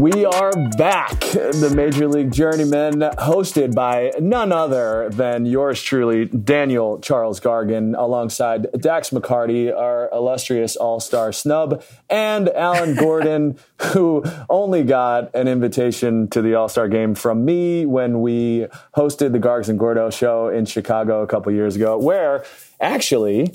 We are back. The Major League Journeyman, hosted by none other than yours truly, Daniel Charles Gargan, alongside Dax McCarty, our illustrious all star snub, and Alan Gordon, who only got an invitation to the all star game from me when we hosted the Gargs and Gordo show in Chicago a couple years ago, where actually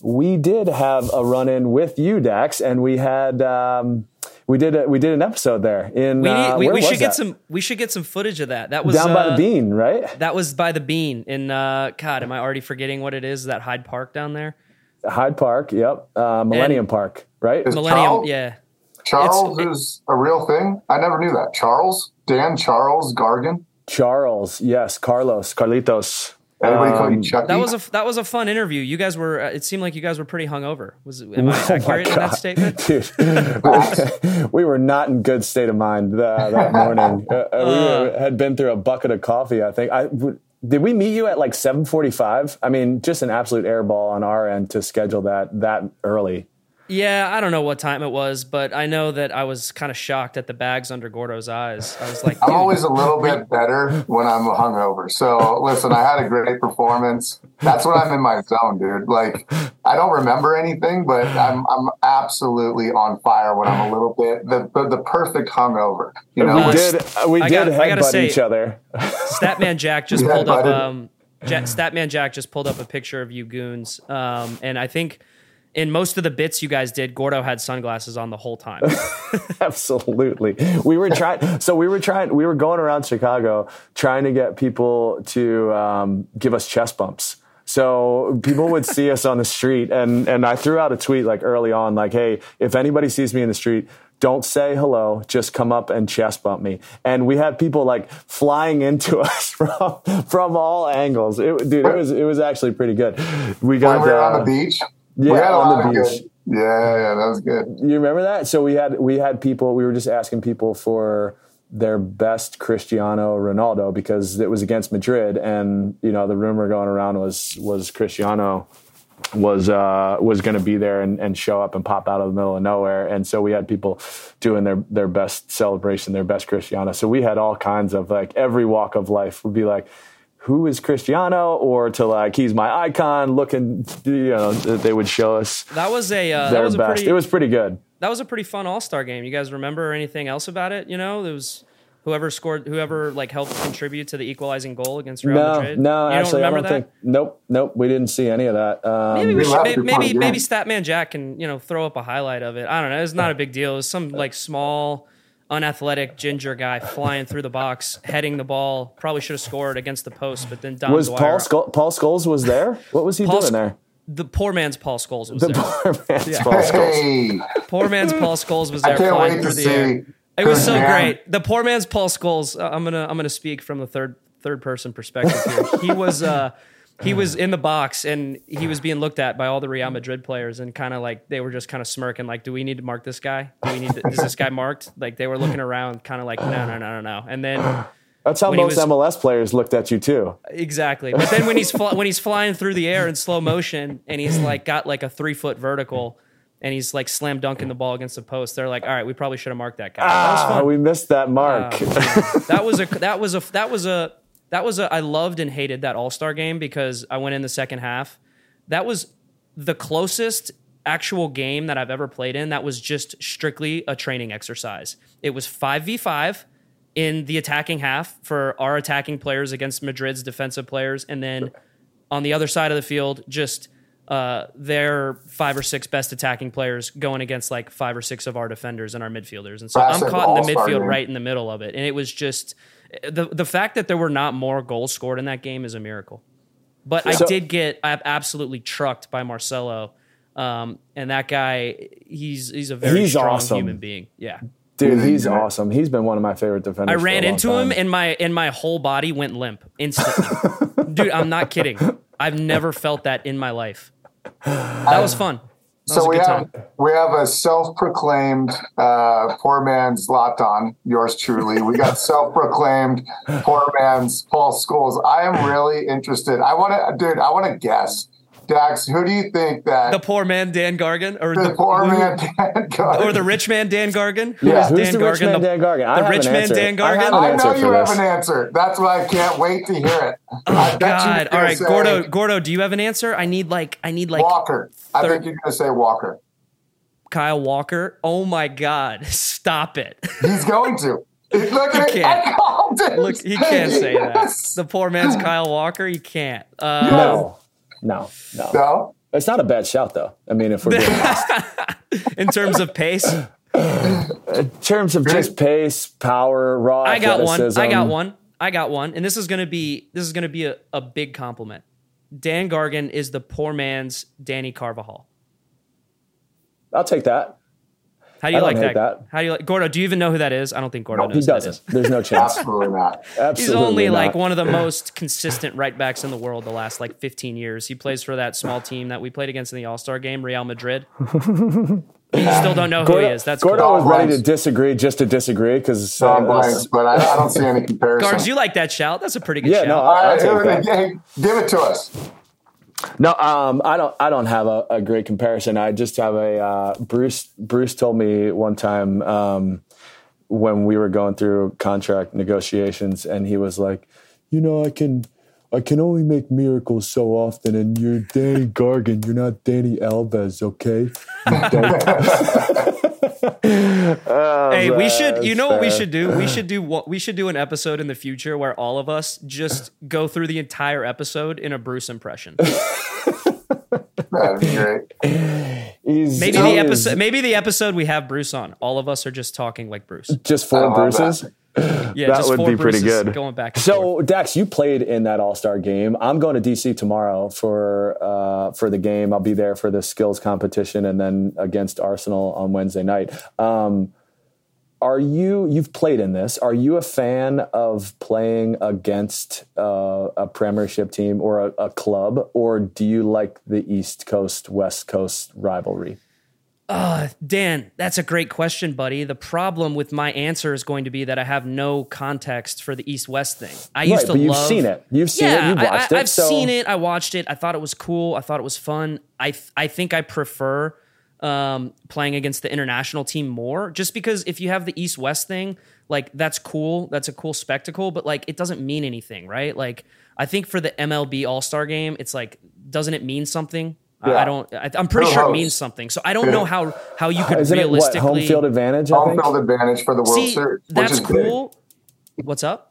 we did have a run in with you, Dax, and we had. Um, we did a, we did an episode there in. We, need, uh, we, where we was should get that? some we should get some footage of that. That was down by uh, the bean, right? That was by the bean in uh God, am I already forgetting what it is? That Hyde Park down there? Hyde Park, yep. Uh, Millennium Park, right? Millennium, Charles, yeah. Charles It's- is a real thing. I never knew that. Charles, Dan Charles Gargan. Charles, yes, Carlos, Carlitos. Anybody call Um, you Chucky? That was a that was a fun interview. You guys were. Uh, it seemed like you guys were pretty hungover. Was am I Oh accurate in that statement? Dude, we were not in good state of mind uh, that morning. Uh, uh, we had been through a bucket of coffee. I think. I w- did we meet you at like seven forty-five? I mean, just an absolute airball on our end to schedule that that early. Yeah, I don't know what time it was, but I know that I was kind of shocked at the bags under Gordo's eyes. I was like, I'm always a little bit better when I'm hungover. So listen, I had a great performance. That's when I'm in my zone, dude. Like I don't remember anything, but I'm I'm absolutely on fire when I'm a little bit the the, the perfect hungover. You know, we did. uh, we I did gotta- I gotta headbutt say- each other. Statman Jack just pulled up. but it- Um, Jack, Statman Jack just pulled up a picture of you goons, um, and I think in most of the bits you guys did, Gordo had sunglasses on the whole time. Absolutely. We were trying, so we were trying, we were going around Chicago trying to get people to um, give us chest bumps. So people would see us on the street, and and I threw out a tweet like early on, like, "Hey, if anybody sees me in the street, don't say hello, just come up and chest bump me." And we had people like flying into us from from all angles. It, dude, it was it was actually pretty good. We when got we were on uh, the beach. Yeah, we had on the beach. good. Yeah, yeah, that was good. You remember that? So we had we had people. We were just asking people for their best Cristiano Ronaldo because it was against Madrid, and you know the rumor going around was was Cristiano was uh, was going to be there and, and show up and pop out of the middle of nowhere, and so we had people doing their their best celebration, their best Cristiano. So we had all kinds of like every walk of life would be like. Who is Cristiano? Or to like, he's my icon. Looking, you know, that they would show us That was a uh, that their was a pretty It was pretty good. that was a pretty fun All Star game. You guys remember anything else about it? You know, it was whoever scored, whoever like helped contribute to the equalizing goal against Real No, Madrid. no, you actually, I don't remember that? think. Nope, nope. We didn't see any of that. Um, Maybe we We should. Maybe maybe, maybe. Statman Jack can you know throw up a highlight of it. I don't know. It's not a big deal. It's some like small, unathletic ginger guy flying through the box, heading the ball. Probably should have scored against the post, but then Dom was Dwyer, Paul Skull, Paul Scholes was there? What was he Paul doing Sc- there? the poor man's Paul Scholes was The there. poor man's Paul Scholes. Hey, Poor man's Paul Scholes was there. I there can't flying wait to the see. air. It was so great. The poor man's Paul Scholes. Uh, I'm gonna I'm gonna speak from the third third person perspective here. He was uh he was in the box and he was being looked at by all the Real Madrid players and kind of like they were just kind of smirking like, do we need to mark this guy? Do we need to, is this guy marked? Like they were looking around, kind of like no no no no no. And then That's how most was- MLS players looked at you too. Exactly. But then when he's fly, when he's flying through the air in slow motion and he's like got like a three foot vertical and he's like slam dunking the ball against the post, they're like, all right, we probably should have marked that guy. That Ah, fun. we missed that mark. Uh, that was a that was a that was a that was a I loved and hated that All Star game because I went in the second half. That was the closest actual game that I've ever played in that was just strictly a training exercise. It was 5v5 in the attacking half for our attacking players against Madrid's defensive players and then on the other side of the field just uh, their five or six best attacking players going against like five or six of our defenders and our midfielders. And so I'm caught in the midfield game. right in the middle of it. And it was just the the fact that there were not more goals scored in that game is a miracle. But I did get absolutely trucked by Marcelo. Um, and that guy, he's he's a very He's strong awesome. human being. Yeah, Dude, he's awesome. He's been one of my favorite defenders. I ran into him time. and my and my whole body went limp instantly. Dude, I'm not kidding. I've never felt that in my life. That was fun. That So we have time. we have a self-proclaimed uh, poor man's Laton, yours truly. We got self-proclaimed poor man's Paul Scholes. I am really interested. I want to, dude. I want to guess Dax, who do you think that the poor man Dan Gargan, or the, the, poor man Dan Gargan, or the rich man Dan Gargan? Who Yeah. is Who's Dan the rich Gargan? man, Dan Gargan? I the have rich an man, answer. Dan I Gargan? an I know for you have this. an answer. That's why I can't wait to hear it. Oh God! you're All gonna right, say Gordo. Gordo, do you have an answer? I need like I need like Walker. I think you're going to say Walker. Kyle Walker. Oh my God! Stop it! He's going to. Look at He it. can't. I it. Look, he can't say Yes. that. The poor man's Kyle Walker. He can't. Uh, No, no, no. No. It's not a bad shout, though. I mean, if we're being in terms of pace, in terms of just pace, power, raw I got one. I got one. I got one. And this is gonna be this is gonna be a, a big compliment. Dan Gargan is the poor man's Danny Carvajal. I'll take that. How do you I like that? that. How do you like Gordo? Do you even know who that is? I don't think Gordo He knows who that is. doesn't. There's no chance. Absolutely not. Absolutely He's only not. like one of the most consistent right backs in the world the last like 15 years. He plays for that small team that we played against in the All Star game, Real Madrid. you still don't know who Gordo, he is. That's Gordo cool. was ready to disagree just to disagree because John Blanks, but I, I don't see any comparison. Guards, you like that shout? That's a pretty good Yeah, shout. no, All I, I'll right, take that. hey, give it to us. No, um, I don't. I don't have a, a great comparison. I just have a uh, Bruce. Bruce told me one time um, when we were going through contract negotiations, and he was like, "You know, I can, I can only make miracles so often, and you're Danny Gargan. You're not Danny Alves, okay?" Oh, Hey, we should. You it's know what we should do? We should do what we should do an episode in the future where all of us just go through the entire episode in a Bruce impression. That'd be great. He's- Maybe the episode. Maybe the episode we have Bruce on. All of us are just talking like Bruce. just four Bruces. that. Yeah, That just would four be pretty good. Going back. And forth. So Dax, you played in that All Star game. I'm going to DC tomorrow for uh, for the game. I'll be there for the skills competition and then against Arsenal on Wednesday night. Um, are you? You've played in this. Are you a fan of playing against uh, a Premiership team or a, a club, or do you like the East Coast West Coast rivalry? Uh, Dan, that's a great question, buddy. The problem with my answer is going to be that I have no context for the East West thing. I used to but you've love. seen it. You've seen yeah, it. You've watched I, it. have so seen it. I watched it. I thought it was cool. I thought it was fun. I th- I think I prefer um, playing against the international team more, just because if you have the East West thing, like that's cool. That's a cool spectacle, but like it doesn't mean anything, right? Like I think for the MLB All Star Game, it's like doesn't it mean something? I- I don't. I, I'm pretty Who sure it means something. So I don't know how how you could Isn't it what realistically home field advantage? I Home think. field advantage for the World See, Series. which that's is big. cool. What's up?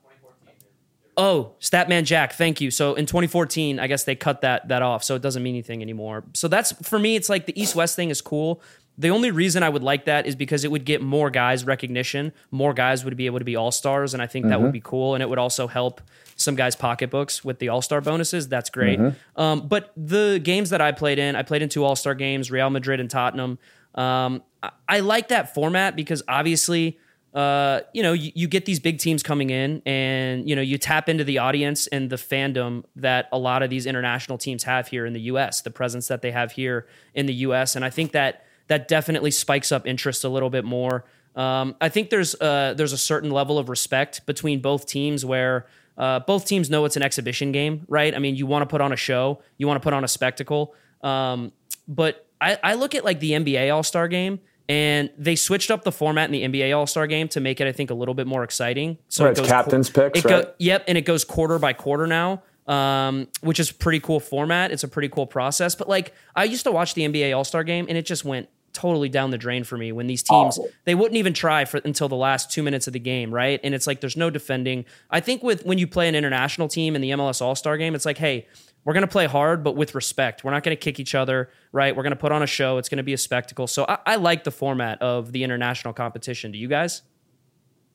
Oh, Statman Jack, thank you. So in 2014, I guess they cut that that off, so it doesn't mean anything anymore. So that's for me. It's like the East West thing is cool. The only reason I would like that is because it would get more guys recognition. More guys would be able to be all stars, and I think that would be cool. And it would also help some guys' pocketbooks with the all star bonuses. That's great. Um, but the games that I played in, I played in two all star games, Real Madrid and Tottenham. Um, I, I like that format because obviously uh, you know, you, you get these big teams coming in and, you know, you tap into the audience and the fandom that a lot of these international teams have here in the US, the presence that they have here in the US. And I think that that definitely spikes up interest a little bit more. Um, I think there's uh, there's a certain level of respect between both teams where uh, both teams know it's an exhibition game, right? I mean, you want to put on a show, you want to put on a spectacle. Um, but I, I look at like the NBA All Star game, and they switched up the format in the NBA All Star game to make it, I think, a little bit more exciting. So Right, it's captain's picks, It go, right? yep, and it goes quarter by quarter now, um, which is pretty cool format. It's a pretty cool process. But like, I used to watch the NBA All Star game, and it just went totally down the drain for me when these teams Awful. they wouldn't even try for until the last two minutes of the game, right? And it's like there's no defending. I think with when you play an international team in the MLS All Star game, it's like, hey, we're gonna play hard, but with respect. We're not gonna kick each other, right? We're gonna put on a show. It's gonna be a spectacle. So I, I like the format of the international competition. Do you guys?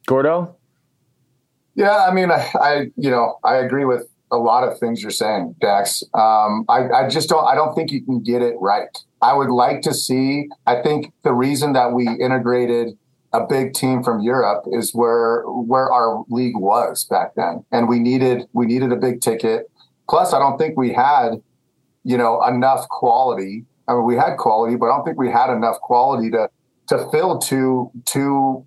Gordo? Yeah, I mean, I, I, you know, I agree with a lot of things you're saying, Dax. Um, I, I just don't, I don't think you can get it right. I would like to see. I think the reason that we integrated a big team from Europe is where where our league was back then, and we needed we needed a big ticket. Plus, I don't think we had, you know, enough quality. I mean, we had quality, but I don't think we had enough quality to to fill two two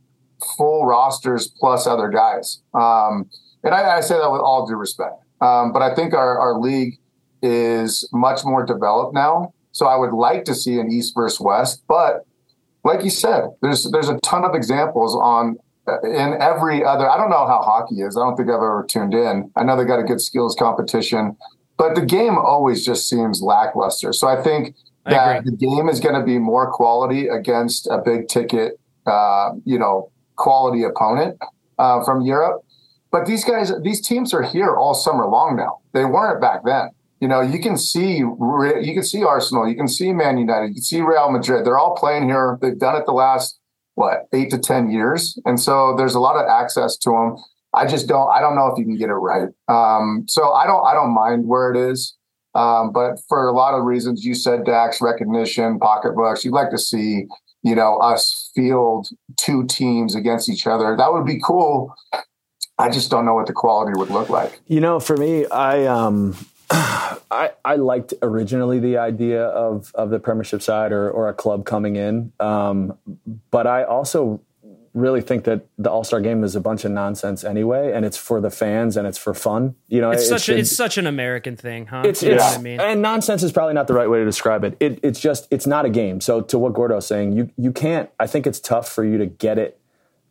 full rosters plus other guys. Um, and I, I say that with all due respect. Um, but I think our, our league is much more developed now. So I would like to see an East versus West, but like you said, there's there's a ton of examples on in every other. I don't know how hockey is. I don't think I've ever tuned in. I know they got a good skills competition, but the game always just seems lackluster. So I think that the game is going to be more quality against a big ticket, uh, you know, quality opponent uh, from Europe. But these guys, these teams are here all summer long now. They weren't back then. You know, you can see you can see Arsenal, you can see Man United, you can see Real Madrid. They're all playing here. They've done it the last what eight to ten years, and so there's a lot of access to them. I just don't. I don't know if you can get it right. Um, so I don't. I don't mind where it is. Um, but for a lot of reasons, you said Dax recognition, pocketbooks. You'd like to see, you know, us field two teams against each other. That would be cool. I just don't know what the quality would look like. You know, for me, I um, I, I liked originally the idea of of the Premiership side or or a club coming in, um, but I also really think that the All Star Game is a bunch of nonsense anyway, and it's for the fans and it's for fun. You know, it's it such should, a, it's such an American thing, huh? It's, it's I mean? and nonsense is probably not the right way to describe it. it. It's just it's not a game. So to what Gordo's saying, you you can't. I think it's tough for you to get it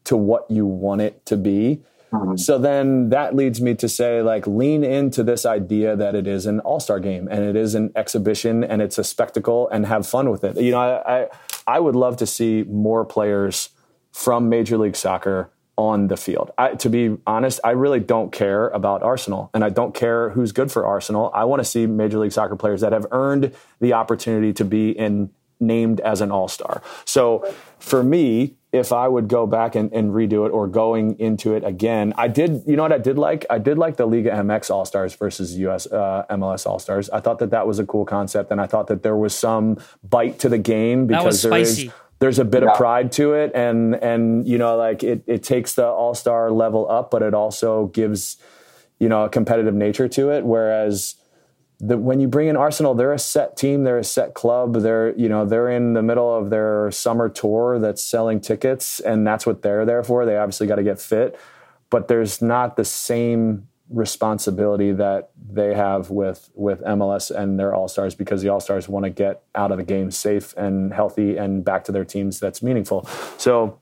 to what you want it to be. Mm-hmm. So then that leads me to say, like, lean into this idea that it is an all star game and it is an exhibition and it's a spectacle and have fun with it. You know, I, I, I would love to see more players from Major League Soccer on the field. I, to be honest, I really don't care about Arsenal and I don't care who's good for Arsenal. I want to see Major League Soccer players that have earned the opportunity to be in named as an all star. So for me, if I would go back and, and, redo it or going into it again, I did, you know what I did like? I did like the Liga MX All Stars versus US uh, MLS All Stars. I thought that that was a cool concept and I thought that there was some bite to the game because there is there's a bit yeah. of pride to it and and you know like it it takes the all-star level up but it also gives you know a competitive nature to it whereas the, when you bring in Arsenal, they're a set team, they're a set club. They're you know they're in the middle of their summer tour that's selling tickets, and that's what they're there for. They obviously got to get fit, but there's not the same responsibility that they have with with MLS and their All Stars because the All Stars want to get out of the game safe and healthy and back to their teams that's meaningful. So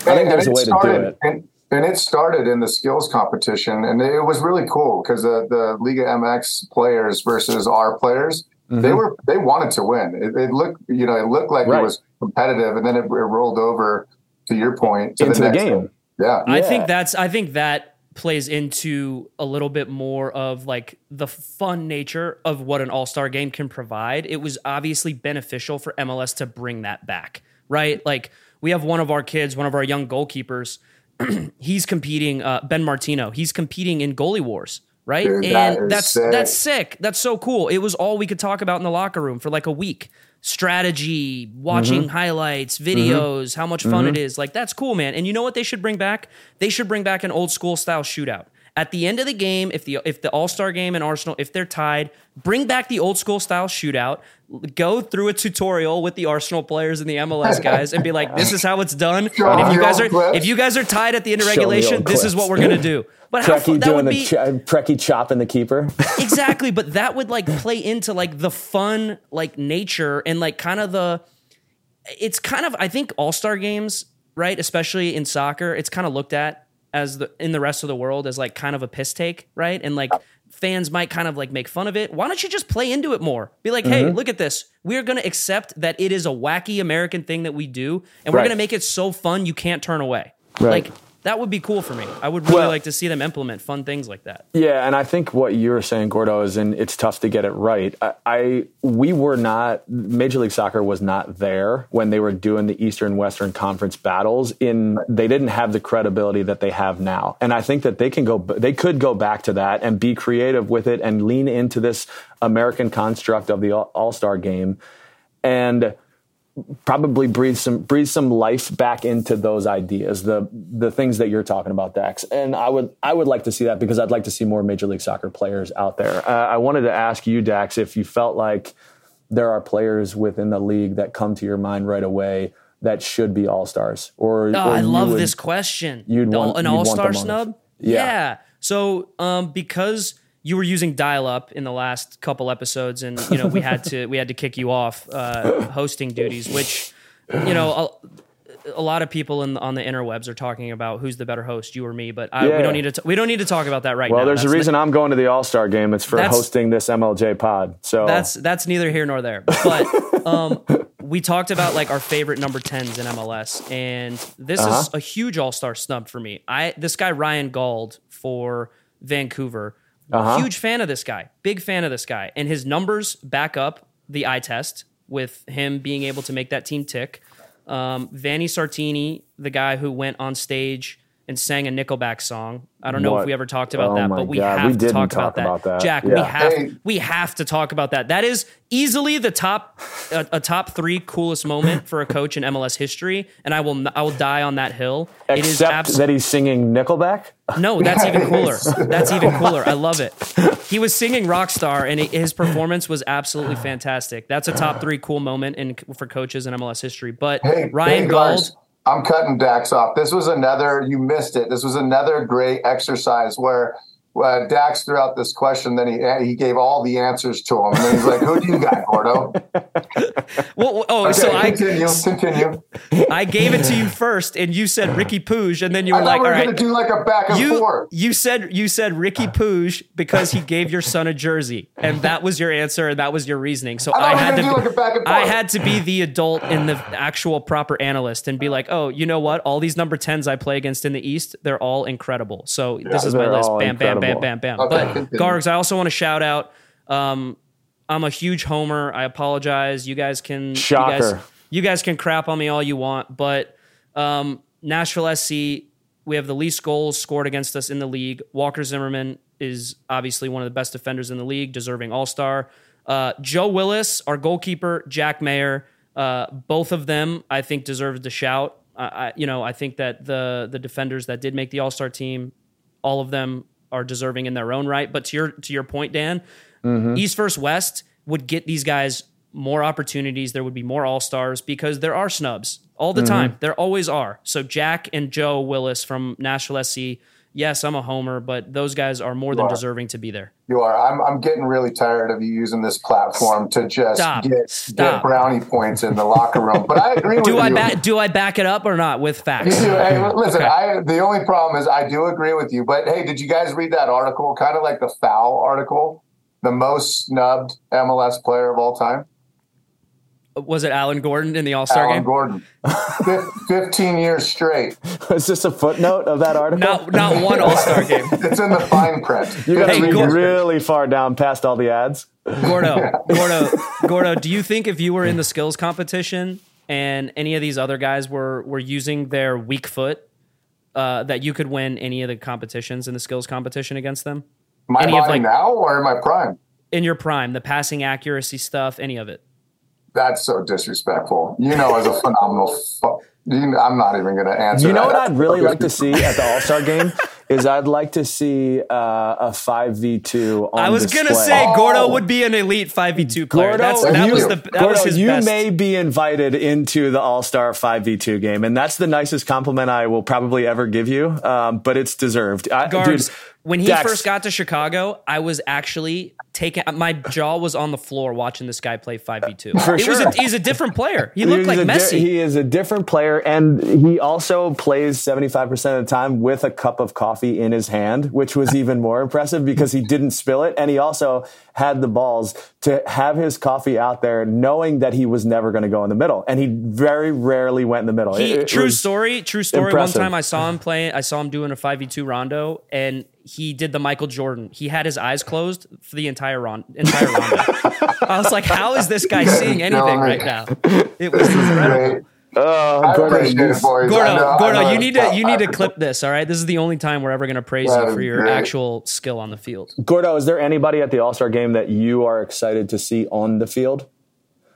I think there's a way started, to do it. And, and, it started in the skills competition, and it was really cool because the the Liga MX players versus our players. Mm-hmm. They were they wanted to win. It, it, looked you know it looked like right. it was competitive, and then it, it, rolled over to your point to into the, the game. Yeah, I yeah. think that's I think that plays into a little bit more of like the fun nature of what an all-star game can provide. It was obviously beneficial for MLS to bring that back, right? Like we have one of our kids, one of our young goalkeepers, he's competing uh, Ben Martino. He's competing in goalie wars, right? Dude, and that that's sick. that's sick. That's so cool. It was all we could talk about in the locker room for like a week strategy, watching mm-hmm. highlights, mm-hmm. videos, mm-hmm. how much fun mm-hmm. it is. Like that's cool, man. And you know what they should bring back? They should bring back an old school style shootout. At the end of the game, if the if the All Star game and Arsenal, if they're tied, bring back the old school style shootout. Go through a tutorial with the Arsenal players and the MLS guys, and be like, "This is how it's done." and if you guys are if you guys are tied at the end of regulation, this is what we're gonna do. But Preki how, that would be ch- uh, Preki chopping the keeper. exactly, but that would like play into like the fun like nature and like kind of the. It's kind of I think All Star games, right? Especially in soccer, it's kind of looked at as the in the rest of the world as like kind of a piss take, right? And like fans might kind of like make fun of it. Why don't you just play into it more? Be like, hey, mm-hmm. look at this. We're going to accept that it is a wacky American thing that we do, and we're right. to make it so fun you can't turn away. Right. Like that would be cool for me. I would really well, like to see them implement fun things like that. Yeah, and I think what you're saying, Gordo, is and it's tough to get it right. I, I, we were not Major League Soccer was not there when they were doing the Eastern Western Conference battles. In they didn't have the credibility that they have now, and I think that they can go. They could go back to that and be creative with it and lean into this American construct of the All Star game, and probably breathe some breathe some life back into those ideas the the things that you're talking about Dax and I would I would like to see that because I'd like to see more major league soccer players out there uh, I wanted to ask you Dax if you felt like there are players within the league that come to your mind right away that should be all-stars or, oh, or I love would, this question you'd want an all-star snub yeah. yeah. so um, because you were using dial up in the last couple episodes, and you know we had to we had to kick you off uh, hosting duties, which you know. A, a lot of people in, on the interwebs are talking about who's the better host, you or me. But I, Yeah. we don't need to. T- we don't need to talk about that right Well, now. Well, there's a That's reason I'm going to the All Star game. It's for hosting this MLJ pod. So that's that's neither here nor there. But um, we talked about like our favorite number tens in MLS, and this is Uh-huh. a huge All Star snub for me. I this guy Ryan Gauld for Vancouver, Uh-huh. huge fan of this guy, big fan of this guy, and his numbers back up the eye test with him being able to make that team tick. Um, Vanni Sartini, the guy who went on stage and sang a Nickelback song. I don't know What? if we ever talked about Oh that, but we God, have we to talk, talk about, that. about that. Jack, we have Hey. we have to talk about that. That is easily the top a, a top three coolest moment for a coach in MLS history, and I will I will die on that hill. it is except abs- that he's singing Nickelback. no, that's even cooler. That's even cooler. I love it. He was singing Rockstar, and his performance was absolutely fantastic. That's a top three cool moment in for coaches in MLS history. But Hey, Ryan hey, Gauld, guys, I'm cutting Dax off. This was another, you missed it. This was another great exercise where uh, Dax threw out this question, then he he gave all the answers to him. And then he's like, Who do you got, Gordo? well, oh, Okay, so I continue, continue. I gave it to you first, and you said Ricky Puig, and then you were thought like, we all were right. going to do like a back and you forth. you said you said Ricky Puig because he gave your son a jersey, and that was your answer, and that was your reasoning. So I I, had to do be, like a back and I had to be the adult and the actual proper analyst and be like, oh, you know what? All these number tens I play against in the East, they're all incredible. So this is my they're list. all Bam, bam, bam, incredible. bam, bam. Okay, but continue. Gargs, I also want to shout out. Um, I'm a huge homer. I apologize. You guys can You guys, Shocker. you guys can crap on me all you want, but um, Nashville SC, we have the least goals scored against us in the league. Walker Zimmerman is obviously one of the best defenders in the league, deserving All Star. Uh, Joe Willis, our goalkeeper, Jack Maher, uh, both of them I think deserve the shout. I, I, you know, I think that the the defenders that did make the All Star team, all of them are deserving in their own right. But to your to your point, Dan, mm-hmm. East versus West would get these guys more opportunities. There would be more All Stars because there are snubs all the mm-hmm. time. There always are. So Jack and Joe Willis from Nashville SC. Yes, I'm a homer, but those guys are more than are. deserving to be there. You are. I'm, I'm getting really tired of you using this platform to just Stop. get, Stop. get brownie points in the locker room. But I agree with Do you. I do I back it up or not with You facts? do. Hey, listen, Okay. I the only problem is I do agree with you. But hey, did you guys read that article? Kind of like the foul article, the most snubbed MLS player of all time, Was it Alan Gordon in the All Star game? Alan? Gordon. Fif- Fifteen years straight. Is this a footnote of that article? Not not one All Star game. It's in the fine print. you got to Hey, read Gordon. really far down past all the ads. Gordo, Gordo, Gordo, do you think if you were in the skills competition and any of these other guys were were using their weak foot, uh, that you could win any of the competitions in the skills competition against them? My Any of, body like- now or in my prime? In your prime, the passing accuracy stuff, any of it. That's so disrespectful. You know, as a phenomenal. Fu- you know, I'm not even going to answer. You know that. what I'd really like to see at the All Star game is I'd like to see uh, a five v two. I was gonna say Oh. Gordo would be an elite five v two player. Gordo, That's, that you, was the that Gordo, was his you best. may be invited into the All Star 5v2 game, and that's the nicest compliment I will probably ever give you, um, but it's deserved. I, Guards, dude, when he Dax- first got to Chicago, I was actually taking my jaw was on the floor watching this guy play five v two. For It was sure. a, he's a different player. He looked He's like a di- he is a different player, and he also plays 75% of the time with a cup of coffee in his hand, which was even more impressive because he didn't spill it. And he also had the balls to have his coffee out there knowing that he was never going to go in the middle. And he very rarely went in the middle. He, It- it true story. True story. impressive. One time I saw him playing. I saw him doing a five v two rondo, and he did the Michael Jordan. He had his eyes closed for the entire ron, entire rondo. I was like, how is this guy seeing anything right now? It was incredible. Great. Oh, I Gordo, appreciate you- it, boys. I Gordo, know- Gordo, know you need to you need to clip this. All right, this is the only time we're ever going to praise That you for your great. actual skill on the field. Gordo, is there anybody at the All Star game that you are excited to see on the field?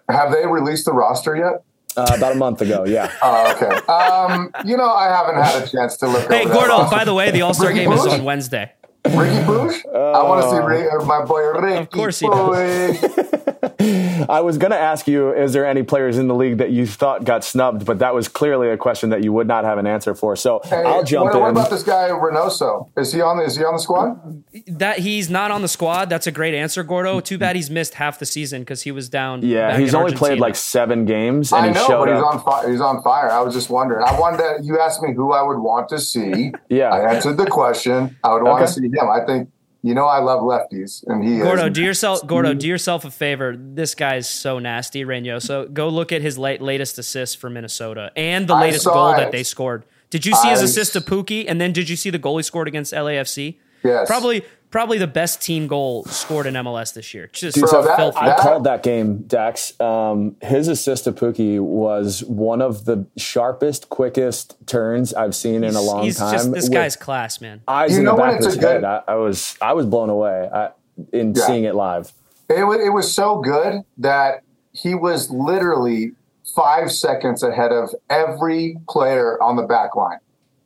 Have they released the roster yet? Uh, about a month ago, yeah. Oh, okay. Um, you know, I haven't had a chance to look. Hey, Gordo. By the way, the All Star game is on Wednesday. Ricky Puig? I want to see Rick, uh, my boy Ricky. Of course he Puig. I was going to ask you, is there any players in the league that you thought got snubbed? But that was clearly a question that you would not have an answer for. So hey, I'll jump what, in. What about this guy Reynoso? Is he on? The, is he on the squad? That he's not on the squad. That's a great answer, Gordo. Too bad he's missed half the season because he was down. Yeah, he's only played like seven games. I know, but he's on fire. He's on fire. I was just wondering. I wanted to. You asked me who I would want to see. yeah, I answered the question. I would want okay. to see him. I think you know I love lefties, and he Gordo, is. do yourself Gordo, mm-hmm. do yourself a favor. This guy's so nasty, Reynoso. Go look at his late, latest assist for Minnesota and the latest goal it. that they scored. Did you see his assist to Pukki? And then did you see the goal he scored against LAFC? Yes. Probably probably the best team goal scored in MLS this year. Just Dude, so that, I called that game, Dax. Um, his assist to Pukki was one of the sharpest, quickest turns I've seen in a long he's time. Just, this guy's class, man. Eyes you in the back of his head. I, I, was I was blown away I, in yeah. seeing it live. It was, it was so good that he was literally five seconds ahead of every player on the back line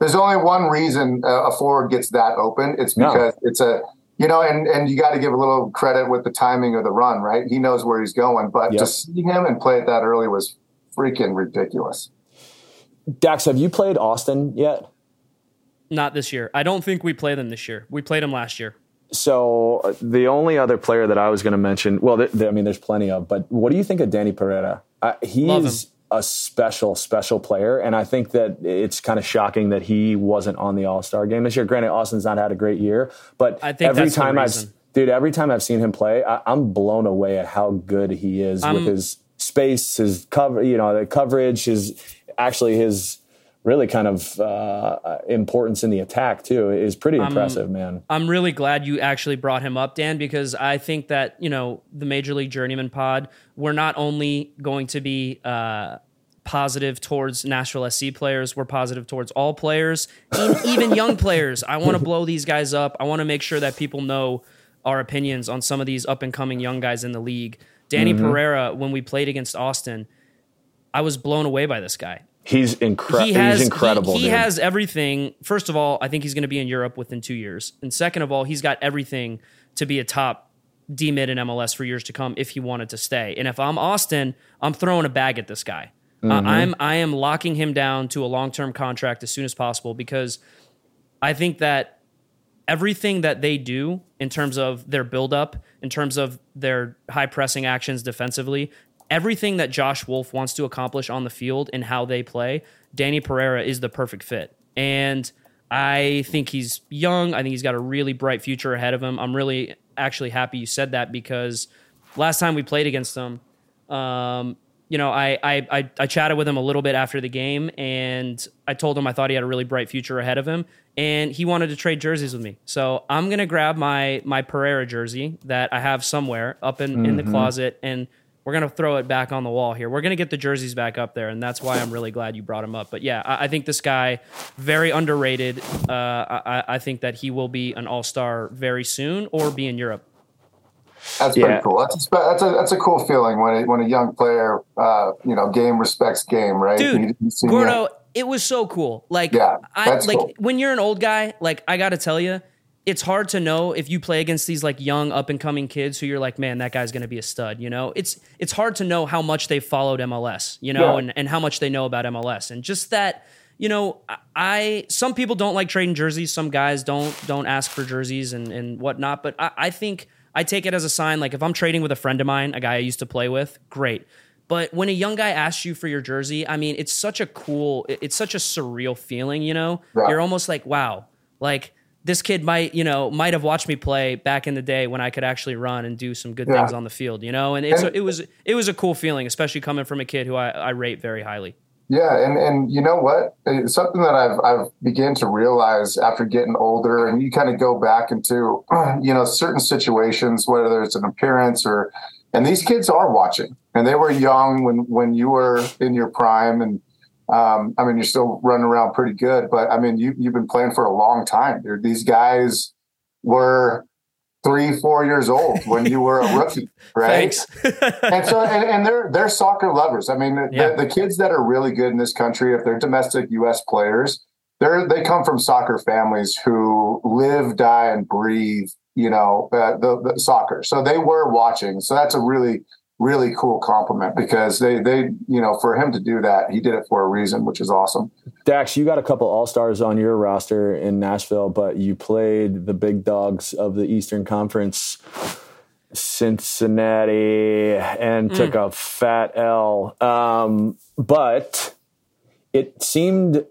there's only one reason a forward gets that open. It's because no. it's a you know, and and you got to give a little credit with the timing of the run, right? He knows where he's going, but yep. to see him and play it that early was freaking ridiculous. Dax, have you played Austin yet? Not this year. I don't think we played them this year. We played them last year. So uh, the only other player that I was going to mention, well, th- th- I mean, there's plenty of, but what do you think of Danny Pereira? Uh, he's a special, special player. And I think that it's kind of shocking that he wasn't on the All Star game this year. Granted, Austin's not had a great year, but I think every time I've dude, every time I've seen him play, I, am blown away at how good he is with um, his space, his cover, you know, the coverage, his actually his really kind of uh, importance in the attack too is pretty impressive, I'm, man. I'm really glad you actually brought him up, Dan, because I think that you know the Major League Journeyman Pod. We're not only going to be uh, positive towards Nashville SC players. We're positive towards all players, even young players. I want to blow these guys up. I want to make sure that people know our opinions on some of these up and coming young guys in the league. Danny mm-hmm. Pereira, when we played against Austin, I was blown away by this guy. He's, incre- he has, he's incredible. He, he has everything. First of all, I think he's going to be in Europe within two years. And second of all, he's got everything to be a top D mid in MLS for years to come if he wanted to stay. And if I'm Austin, I'm throwing a bag at this guy. Mm-hmm. Uh, I'm I am locking him down to a long term contract as soon as possible because I think that everything that they do in terms of their build up, in terms of their high pressing actions defensively, everything that Josh Wolff wants to accomplish on the field and how they play, Danny Pereira is the perfect fit. And I think he's young. I think he's got a really bright future ahead of him. I'm really actually happy you said that because last time we played against them, um, you know, I, I, I I chatted with him a little bit after the game, and I told him I thought he had a really bright future ahead of him, and he wanted to trade jerseys with me. So I'm gonna grab my my Pereira jersey that I have somewhere up in, mm-hmm. in the mm-hmm. closet, and we're gonna throw it back on the wall here. We're gonna get the jerseys back up there, and that's why I'm really glad you brought him up. But yeah, I, I think this guy very underrated. Uh, I, I think that he will be an all star very soon, or be in Europe. That's yeah. pretty cool. That's a, that's a that's a cool feeling when a, when a young player, uh, you know, game respects game, right? Dude, Gordo, it was so cool. Like, yeah, I like cool. when you're an old guy. Like, I got to tell you, it's hard to know if you play against these like young up and coming kids who you're like, man, that guy's going to be a stud. You know, it's it's hard to know how much they followed MLS, you know, yeah. and and how much they know about MLS, and just that. You know, I some people don't like trading jerseys. Some guys don't don't ask for jerseys and and whatnot. But I, I think I take it as a sign. Like if I'm trading with a friend of mine, a guy I used to play with, great. But when a young guy asks you for your jersey, I mean, it's such a cool, it's such a surreal feeling. You know, yeah. you're almost like, wow, like this kid might, you know, might have watched me play back in the day when I could actually run and do some good yeah. things on the field, you know. And it's a, it was it was a cool feeling, especially coming from a kid who I, I rate very highly. Yeah, and and you know what? It's something that I've I've began to realize after getting older, and you kind of go back into you know certain situations, whether it's an appearance or, and these kids are watching, and they were young when when you were in your prime, and um, I mean, you're still running around pretty good, but I mean, you, you've been playing for a long time. These guys were three, four years old when you were a rookie, right? and so, and, and, they're they're soccer lovers. I mean, yeah. the, the, kids that are really good in this country, if they're domestic U.S. players, they're they come from soccer families who live, die, and breathe, you know, uh, the, the soccer. So they were watching. So that's a really really cool compliment because they they you know for him to do that he did it for a reason which is awesome dax you got a couple all-stars on your roster in nashville but you played the big dogs of the eastern conference cincinnati and mm. took a fat l um, but it seemed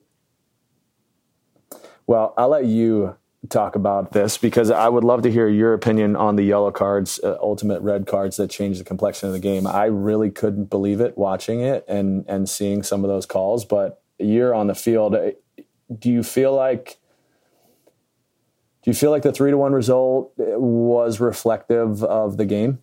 well i'll let you talk about this because I would love to hear your opinion on the yellow cards, uh, ultimate red cards that changed the complexion of the game. I really couldn't believe it watching it and and seeing some of those calls. But you're on the field. Do you feel like? Do you feel like the three to one result uh, was reflective of the game?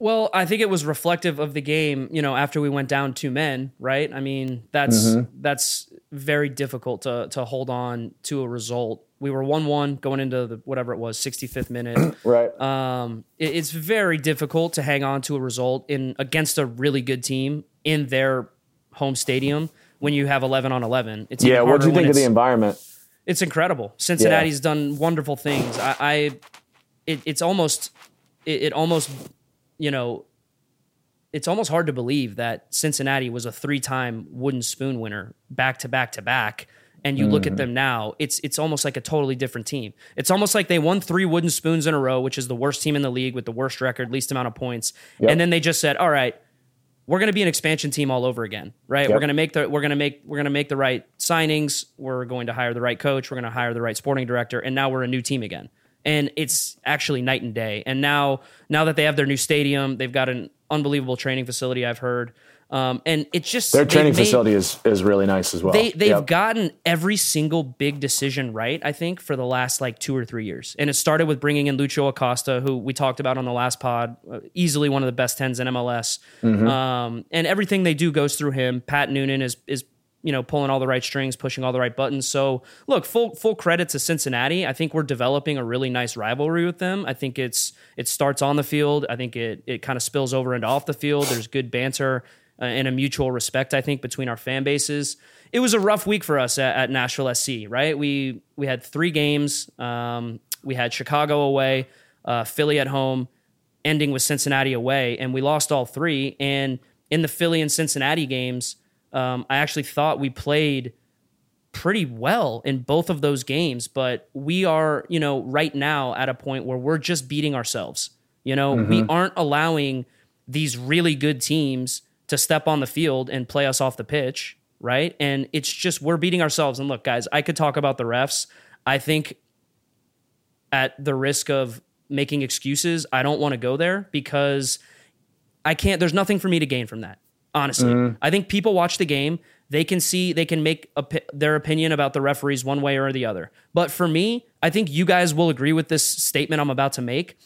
Well, I think it was reflective of the game, you know, after we went down two men, right? I mean, that's mm-hmm. that's very difficult to to hold on to a result we were one one going into the whatever it was 65th minute. right. Um, it, it's very difficult to hang on to a result in against a really good team in their home stadium when you have 11 on 11. It's yeah. What do you think of the environment? It's incredible. Cincinnati's yeah. done wonderful things. I, I it, it's almost, it, it almost, you know, it's almost hard to believe that Cincinnati was a three-time wooden spoon winner back to back to back and you mm. look at mm. them now, it's it's almost like a totally different team. It's almost like they won three wooden spoons in a row, which is the worst team in the league with the worst record, least amount of points. Yep. And then they just said, "All right, we're going to be an expansion team all over again, right? Yep. We're going to make the we're going to make we're going to make the right signings. We're going to hire the right coach. We're going to hire the right sporting director, and now we're a new team again. And it's actually night and day. And now now that they have their new stadium, they've got an unbelievable training facility. I've heard. Um, and it's just their training made, facility is is really nice as well. They they've yep. gotten every single big decision right, I think, for the last like two or three years. And it started with bringing in Lucho Acosta, who we talked about on the last pod, uh, easily one of the best tens in MLS. Mm-hmm. Um, and everything they do goes through him. Pat Noonan is is you know pulling all the right strings, pushing all the right buttons. So look, full full credit to Cincinnati. I think we're developing a really nice rivalry with them. I think it's it starts on the field. I think it it kind of spills over into off the field. There's good banter uh, and a mutual respect, I think, between our fan bases. It was a rough week for us at, at Nashville SC, right? We we had three games. Um, we had Chicago away, uh, Philly at home, ending with Cincinnati away, and we lost all three. And in the Philly and Cincinnati games, um, I actually thought we played pretty well in both of those games, but we are, you know, right now at a point where we're just beating ourselves. You know, mm-hmm. we aren't allowing these really good teams to step on the field and play us off the pitch, right? And it's just we're beating ourselves. And look, guys, I could talk about the refs. I think at the risk of making excuses, I don't want to go there because I can't there's nothing for me to gain from that. Honestly. Mm-hmm. I think people watch the game, they can see they can make a, their opinion about the referees one way or the other. But for me, I think you guys will agree with this statement I'm about to make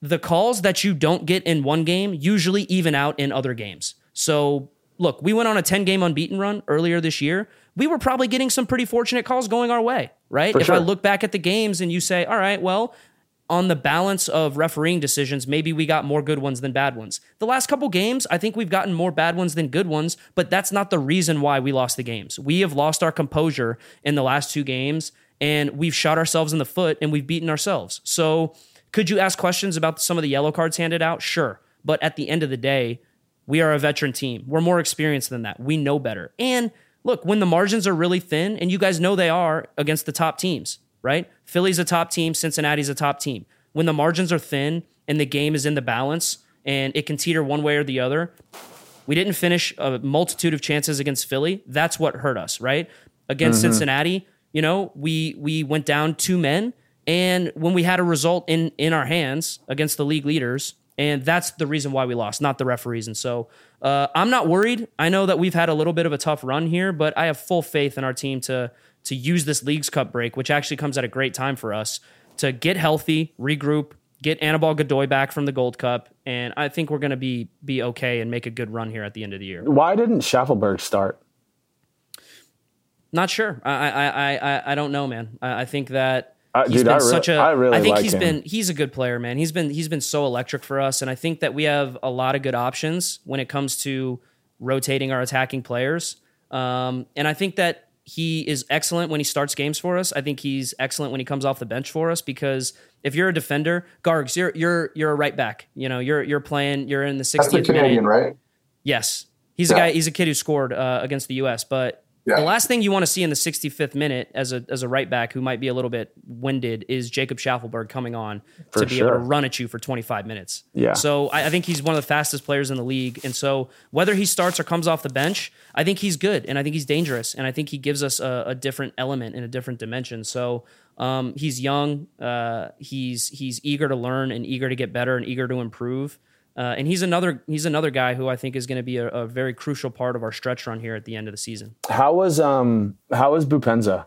the calls that you don't get in one game usually even out in other games. So, look, we went on a 10 game unbeaten run earlier this year. We were probably getting some pretty fortunate calls going our way, right? For if sure. I look back at the games and you say, all right, well, on the balance of refereeing decisions, maybe we got more good ones than bad ones. The last couple games, I think we've gotten more bad ones than good ones, but that's not the reason why we lost the games. We have lost our composure in the last two games and we've shot ourselves in the foot and we've beaten ourselves. So, could you ask questions about some of the yellow cards handed out? Sure. But at the end of the day, we are a veteran team. We're more experienced than that. We know better. And look, when the margins are really thin, and you guys know they are against the top teams, right? Philly's a top team, Cincinnati's a top team. When the margins are thin and the game is in the balance and it can teeter one way or the other, we didn't finish a multitude of chances against Philly. That's what hurt us, right? Against mm-hmm. Cincinnati, you know, we we went down two men and when we had a result in in our hands against the league leaders, and that's the reason why we lost, not the referees. And so uh, I'm not worried. I know that we've had a little bit of a tough run here, but I have full faith in our team to to use this Leagues Cup break, which actually comes at a great time for us to get healthy, regroup, get Anibal Godoy back from the Gold Cup, and I think we're going to be be okay and make a good run here at the end of the year. Why didn't Shaffelburg start? Not sure. I I I I don't know, man. I, I think that uh, he's dude, been I re- such a. I really I think like he's him. been he's a good player, man. He's been he's been so electric for us, and I think that we have a lot of good options when it comes to rotating our attacking players. Um, and I think that he is excellent when he starts games for us. I think he's excellent when he comes off the bench for us because if you're a defender, Gargs, you're you're you're a right back. You know, you're you're playing. You're in the 60th That's the Canadian, minute. right? Yes, he's Yeah. a guy. He's a kid who scored uh, against the U.S. But Yeah. the last thing you want to see in the 65th minute as a as a right back who might be a little bit winded is Jacob Shaffelburg coming on For to be able to run at you for 25 minutes. Yeah. So I, I think he's one of the fastest players in the league, and so whether he starts or comes off the bench, I think he's good, and I think he's dangerous, and I think he gives us a, a different element in a different dimension. So. Um, he's young. Uh, he's he's eager to learn and eager to get better and eager to improve. Uh, and he's another he's another guy who I think is going to be a, a very crucial part of our stretch run here at the end of the season. How was um how was Boupendza?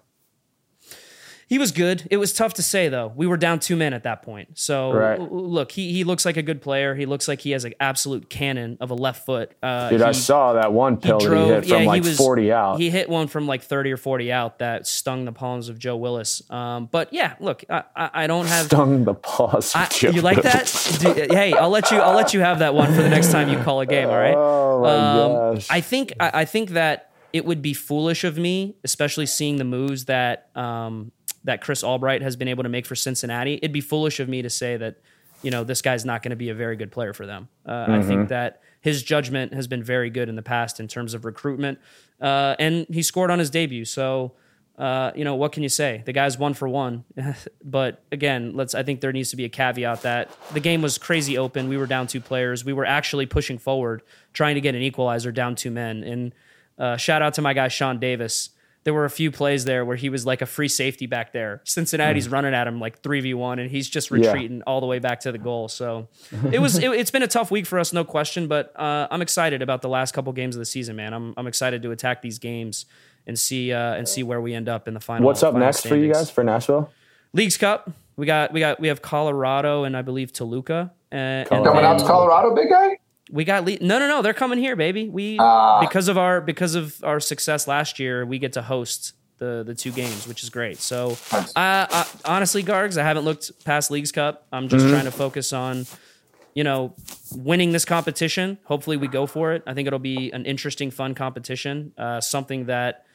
He was good. It was tough to say though. We were down two men at that point. So Right. look, he he looks like a good player. He looks like he has an absolute cannon of a left foot. Uh, Dude, he, I saw that one pill that he hit from yeah, like he was, 40 out. He hit one from like 30 or 40 out that stung the palms of Joe Willis. Um, but yeah, look, I, I, I don't have Stung the paws. of I, you like that? Do- hey, I'll let you. I'll let you have that one for the next time you call a game. All right. Oh my Um, gosh. I think. I, I think that it would be foolish of me, especially seeing the moves that um, that Chris Albright has been able to make for Cincinnati. It'd be foolish of me to say that you know this guy's not going to be a very good player for them. Uh, I Mm-hmm. think that his judgment has been very good in the past in terms of recruitment, uh, and he scored on his debut. So. Uh, you know what can you say? The guy's one for one, but again, let's. I think there needs to be a caveat that the game was crazy open. We were down two players. We were actually pushing forward, trying to get an equalizer down two men. And uh, shout out to my guy Sean Davis. There were a few plays there where he was like a free safety back there. Cincinnati's running at him like three v one, and he's just retreating all the way back to the goal. So it was. It, it's been a tough week for us, no question. But uh, I'm excited about the last couple games of the season, man. I'm I'm excited to attack these games and see uh, and see where we end up in the final. What's up final next for you guys for Nashville? Leagues Cup. We got we got we have Colorado and I believe Toluca. Uh, and Coming out to Colorado, big guy. We got Le- no no no they're coming here baby. We Ah. because of our because of our success last year we get to host the the two games which is great. So uh, uh, honestly, Gargs, I haven't looked past Leagues Cup. I'm just trying to focus on you know winning this competition. Hopefully we go for it. I think it'll be an interesting, fun competition. Uh, something that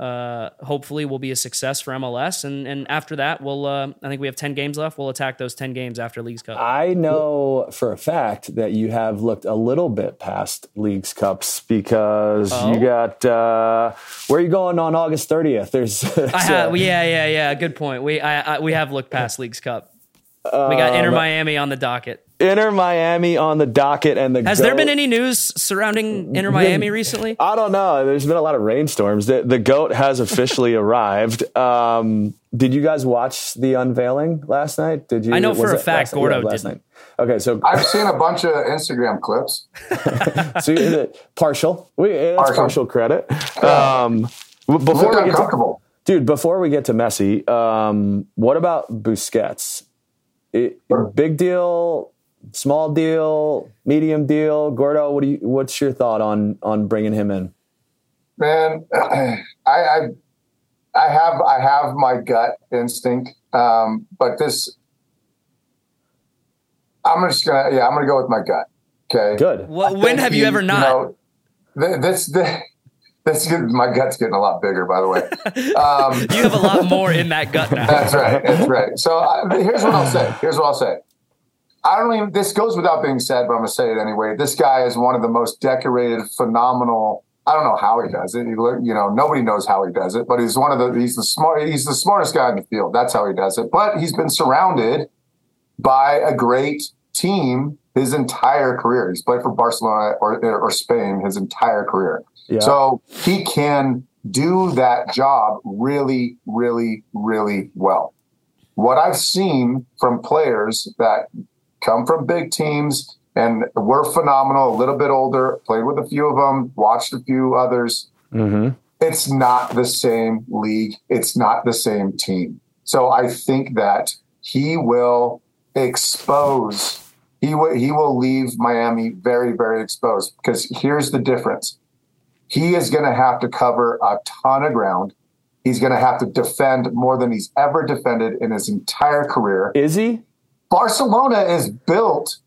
uh, hopefully will be a success for MLS. And and after that, we'll uh, I think we have ten games left. We'll attack those ten games after Leagues Cup. I know for a fact that you have looked a little bit past Leagues Cups because Oh? you got uh, where are you going on August 30th? There's, I have, yeah, yeah, yeah. Good point. We I, I, we have looked past Leagues Cup. we got Um, Inter Miami on the docket. Inter Miami on the docket and the Has there been any news surrounding Inter Miami recently? I don't know. There's been a lot of rainstorms. The, the goat has officially arrived. Um, did you guys watch the unveiling last night? Did you? I know for a fact last night? Gordo Yeah, last didn't. night. Okay, so I've seen a bunch of Instagram clips. so you're- partial. We, that's partial. Partial. credit. Um, before we get to, uncomfortable. dude, before we get to Messi, um, what about Busquets? It, big deal, small deal, medium deal. Gordo, what do you? What's your thought on on bringing him in? Man, I, I I have I have my gut instinct, um, but this I'm just gonna yeah I'm gonna go with my gut. Okay, Good. Well, when think have you ever not? know, th- this this this my gut's getting a lot bigger. By the way, um, you have a lot more in that gut now. that's right. That's right. So I, here's what I'll say. Here's what I'll say. I don't even. This goes without being said, but I'm gonna say it anyway. This guy is one of the most decorated, phenomenal. I don't know how he does it. He, you know, nobody knows how he does it, but he's one of the. He's the smart. He's the smartest guy in the field. That's how he does it. But he's been surrounded by a great team his entire career. He's played for Barcelona or, or Spain his entire career. Yeah. So he can do that job really, really, really well. What I've seen from players that come from big teams and were phenomenal, a little bit older, played with a few of them, watched a few others. hmm It's not the same league. It's not the same team. So I think that he will expose. He will. He will leave Miami very, very exposed. Because here's the difference: he is going to have to cover a ton of ground. He's going to have to defend more than he's ever defended in his entire career. Is he? Barcelona is built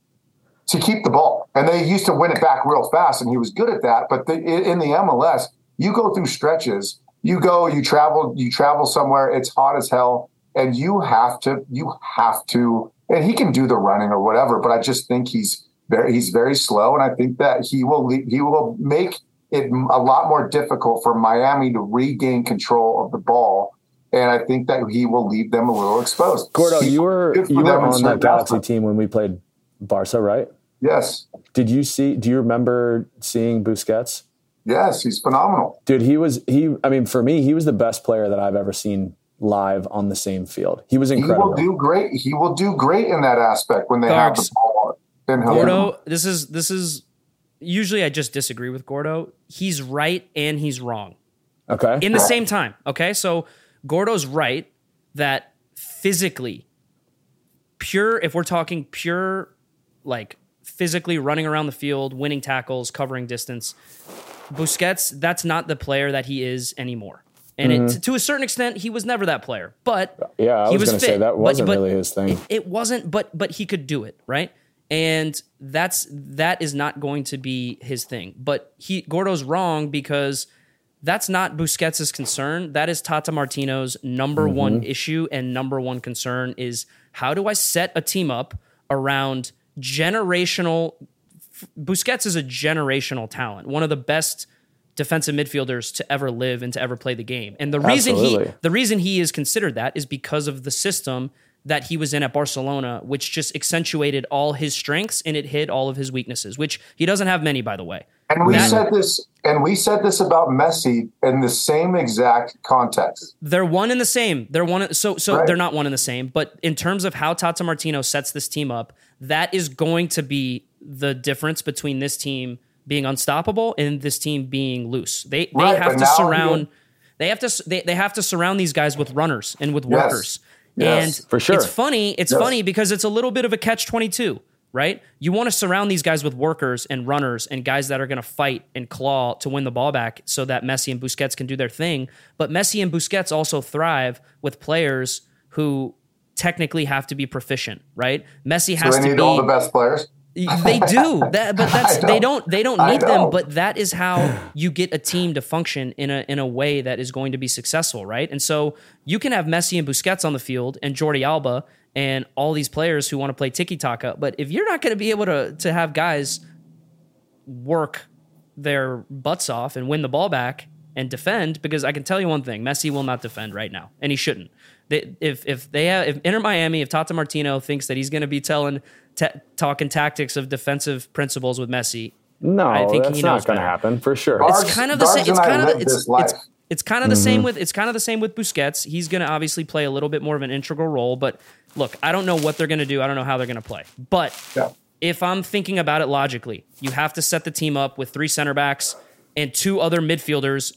to keep the ball, and they used to win it back real fast, and he was good at that. But the, in the MLS, you go through stretches you go, you travel, you travel somewhere, it's hot as hell, and you have to, you have to, and he can do the running or whatever, but I just think he's very, he's very slow, and I think that he will, he will make it a lot more difficult for Miami to regain control of the ball. And I think that he will leave them a little exposed. Gordo, you were you were on that Galaxy team when we played Barca, right? Yes. Did you see? Do you remember seeing Busquets? Yes, he's phenomenal. Dude, he was he. I mean, for me, he was the best player that I've ever seen live on the same field. He was incredible. He will do great. He will do great in that aspect when they Gargs, have the ball. Gordo, this is this is usually I just disagree with Gordo. He's right and he's wrong. Okay. In the same time. Okay. So Gordo's right that physically, pure, if we're talking pure, like physically running around the field, winning tackles, covering distance, Busquets, that's not the player that he is anymore. And mm-hmm. it, to a certain extent, he was never that player. But yeah, I was, was going to say that wasn't but, but really his thing. It, it, wasn't, but but he could do it, right? And that's that is not going to be his thing. But he Gordo's wrong because that's not Busquets' concern. That is Tata Martino's number mm-hmm. one issue and number one concern is how do I set a team up around generational Busquets is a generational talent, one of the best defensive midfielders to ever live and to ever play the game. And the reason Absolutely. he the reason he is considered that is because of the system that he was in at Barcelona, which just accentuated all his strengths and it hid all of his weaknesses, which he doesn't have many, by the way. And we that, said this, and we said this about Messi in the same exact context. They're one in the same. They're one. So, so right. they're not one in the same. But in terms of how Tata Martino sets this team up, that is going to be the difference between this team being unstoppable and this team being loose. They they right, have to surround. They have to they, they have to surround these guys with runners and with yes. workers. Yes, and for sure. It's funny. It's yes. funny because it's a little bit of a catch 22, right? You want to surround these guys with workers and runners and guys that are going to fight and claw to win the ball back so that Messi and Busquets can do their thing. But Messi and Busquets also thrive with players who technically have to be proficient, right? Messi has so to need be all the best players. They do that, but that's don't, they don't they don't need them. But that is how you get a team to function in a in a way that is going to be successful, right? And so you can have Messi and Busquets on the field and Jordi Alba and all these players who want to play tiki taka, but if you're not going to be able to to have guys work their butts off and win the ball back and defend, because I can tell you one thing: Messi will not defend right now, and he shouldn't. They, if if they have if Inter Miami, if Tata Martino thinks that he's going to be telling talking tactics of defensive principles with Messi. No, I think that's he not going to happen for sure. it's kind of the same. It's kind of the, it's, it's, it's kind of the mm-hmm. same with it's kind of the same with Busquets. He's going to obviously play a little bit more of an integral role. But look, I don't know what they're going to do. I don't know how they're going to play. But yeah. if I'm thinking about it logically, you have to set the team up with three center backs and two other midfielders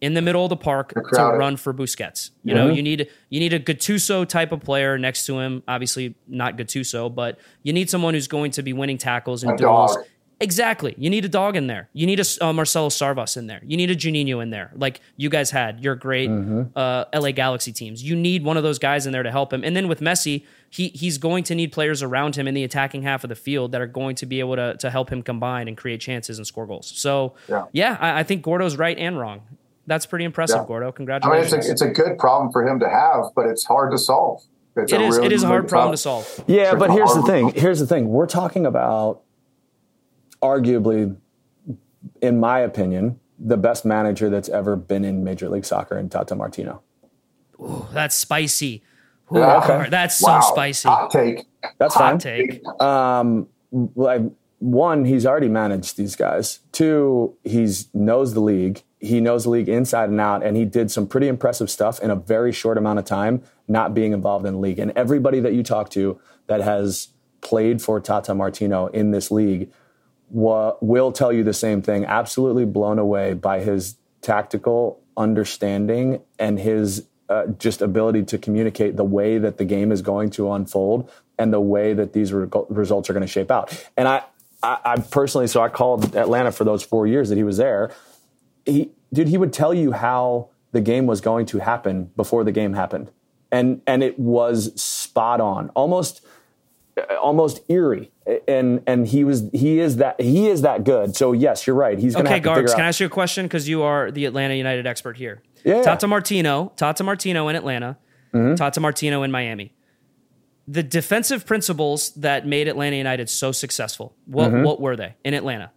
in the middle of the park to run for Busquets. You mm-hmm. know, you need you need a Gattuso type of player next to him. Obviously, not Gattuso, but you need someone who's going to be winning tackles and a duels. Dog. Exactly. You need a dog in there. You need a uh, Marcelo Sarvas in there. You need a Juninho in there, like you guys had your great mm-hmm. uh, LA Galaxy teams. You need one of those guys in there to help him. And then with Messi, he he's going to need players around him in the attacking half of the field that are going to be able to to help him combine and create chances and score goals. So yeah, yeah I, I think Gordo's right and wrong that's pretty impressive, yeah. Gordo. Congratulations. I mean, it's a, it's a good problem for him to have, but it's hard to solve. It's it is, really, it is a hard problem to solve. Yeah, but here's the thing. Here's the thing. We're talking about arguably, in my opinion, the best manager that's ever been in Major League Soccer in Tata Martino. Ooh, that's spicy. Ooh, yeah, okay. That's wow. so spicy. Hot take. That's Hot fine. take. Um, like one, he's already managed these guys. Two, he's knows the league he knows the league inside and out, and he did some pretty impressive stuff in a very short amount of time, not being involved in the league. And everybody that you talk to that has played for Tata Martino in this league wa- will tell you the same thing. Absolutely blown away by his tactical understanding and his uh, just ability to communicate the way that the game is going to unfold and the way that these re- results are going to shape out. And I, I, I personally, so I called Atlanta for those four years that he was there he dude he would tell you how the game was going to happen before the game happened and and it was spot on almost almost eerie and and he was he is that he is that good so yes you're right he's gonna okay Gargs, can i ask you a question because you are the atlanta united expert here Yeah. Tata Martino, Tata Martino in Atlanta, Mm-hmm. Tata Martino in Miami. The defensive principles that made Atlanta United so successful, what Mm-hmm. what were they in Atlanta?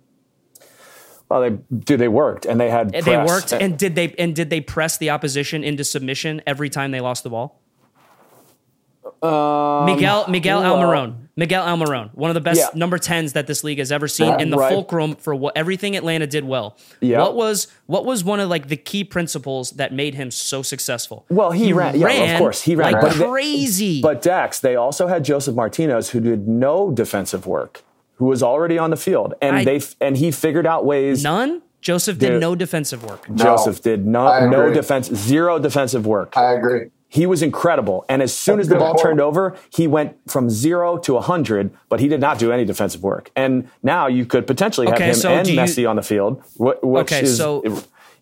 Well, they dude, they worked and they had They press. worked and did they and did they press the opposition into submission every time they lost the ball? Miguel Miguel Um, well- Almiron. Miguel Almiron, one of the best Yeah. number 10s that this league has ever seen in the Right. fulcrum for what everything Atlanta did well. Yeah. What was what was one of like the key principles that made him so successful? Well, he ran- yeah, well, of course, he ran, like but they- crazy. But Dax, they also had Josef Martinez, who did no defensive work, who was already on the field, and I- they and he figured out ways. None. Josef did Dude. no defensive work. Josef did not no no defense, zero defensive work. I agree. he was incredible, and as soon as the ball point. turned over, he went from zero to hundred. But he did not do any defensive work. And now you could potentially have Okay, him so and do you- Messi on the field, wh- which Okay, is so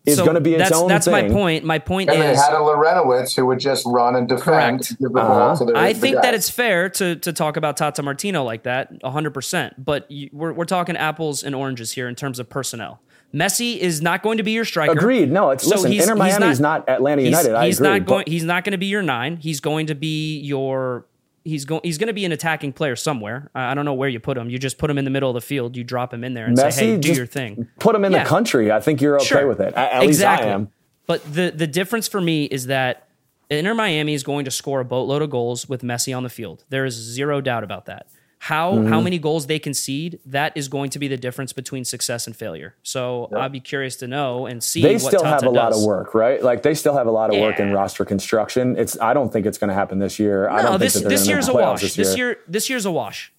is so going to be its that's, own That's thing. my point. My point And is they had a Larentowicz who would just run and defend. Correct. and Give Uh-huh. to the, I think guy. that it's fair to to talk about Tata Martino like that, 100%. But you, we're, we're talking apples and oranges here in terms of personnel. Messi is not going to be your striker. Agreed. No, it's So listen. he's- Inter he's Miami is not Atlanta He's, United. I he's agree. not going. He's not going to be your nine. He's going to be your. He's going. He's going to be an attacking player somewhere. I don't know where you put him. You just put him in the middle of the field. You drop him in there and Messi, say, "Hey, do your thing." Put him in Yeah. the country. I think you're okay Sure. with it. At, at exactly. least I am. But the the difference for me is that Inter Miami is going to score a boatload of goals with Messi on the field. There is zero doubt about that. How Mm-hmm. how many goals they concede, that is going to be the difference between success and failure. So I'd be curious to know and see They what still have a lot of work, right? Like they still have a lot of work in roster construction. It's. I don't think it's going to happen this year. I don't this think this year's a wash. This year this year's a wash.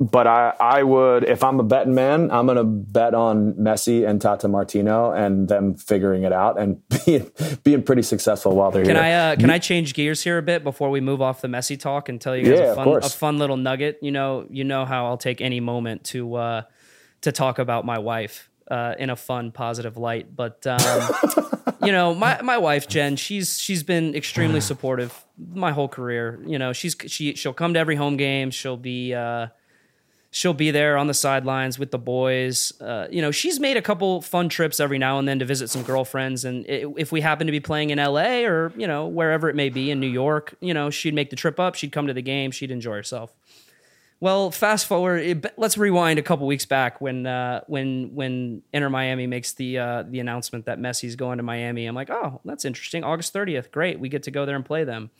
But I, I would, if I'm a betting man, I'm going to bet on Messi and Tata Martino and them figuring it out and being, being pretty successful while they're Can here. I uh, can I change gears here a bit before we move off the Messi talk and tell you guys Yeah, a fun a fun little nugget? You know you know how I'll take any moment to uh, to talk about my wife uh, in a fun positive light, but um, you know my my wife Jen she's she's been extremely supportive my whole career. You know she's she she'll come to every home game. She'll be. Uh, she'll be there on the sidelines with the boys. Uh, you know, she's made a couple fun trips every now and then to visit some girlfriends. And if we happen to be playing in LA or, you know, wherever it may be in New York, you know, she'd make the trip up. She'd come to the game. She'd enjoy herself. Well, fast forward. Let's rewind a couple weeks back when uh, when when Inter Miami makes the uh, the announcement that Messi's going to Miami. I'm like, oh, that's interesting. August 30th, great. We get to go there and play them.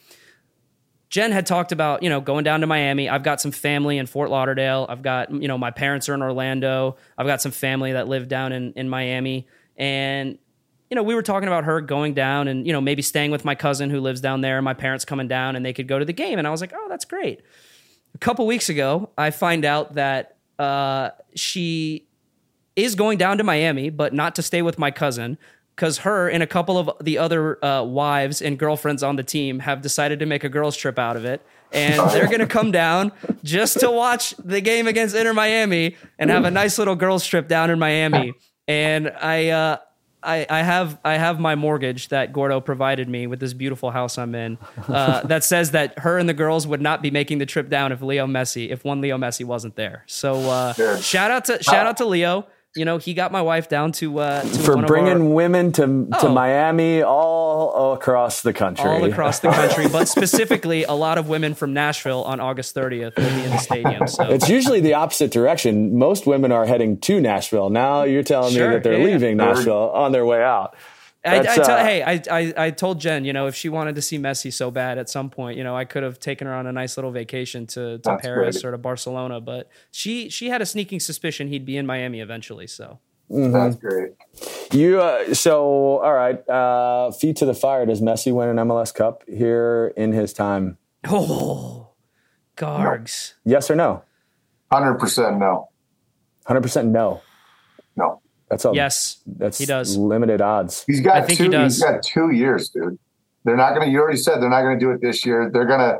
Jen had talked about, you know, going down to Miami. I've got some family in Fort Lauderdale. I've got, you know, my parents are in Orlando. I've got some family that live down in, in Miami. And, you know, we were talking about her going down and, you know, maybe staying with my cousin who lives down there, my parents coming down and they could go to the game. And I was like, oh, that's great. A couple weeks ago, I find out that uh, she is going down to Miami, but not to stay with my cousin because her and a couple of the other uh, wives and girlfriends on the team have decided to make a girls' trip out of it. And they're going to come down just to watch the game against Inter Miami and have a nice little girls' trip down in Miami. And I, uh, I, I have I have my mortgage that Gordo provided me with this beautiful house I'm in uh, that says that her and the girls would not be making the trip down if Leo Messi if one Leo Messi wasn't there. So uh, shout out to shout out to Leo. You know he got my wife down to, uh, to for one of bringing our- women to to Oh. Miami all across the country. all across the country, but specifically a lot of women from Nashville on August 30th will be in the stadium. So It's usually the opposite direction. Most women are heading to Nashville. Now you're telling Sure, me that they're yeah, yeah. leaving Nashville on their way out. I, I That's, tell, uh, hey, I, I, I told Jen, you know, if she wanted to see Messi so bad at some point, you know, I could have taken her on a nice little vacation to, to Paris great. or to Barcelona, but she she had a sneaking suspicion he'd be in Miami eventually. So That's great. You uh, so all right. Uh, feet to the fire. Does Messi win an MLS Cup here in his time? oh, Gargs. Yes or no? Hundred percent no. Hundred percent no. No. That's a Yes, That's he does. limited odds. He's got I think two he does. he's got two years, dude. They're not gonna you already said they're not gonna do it this year. They're gonna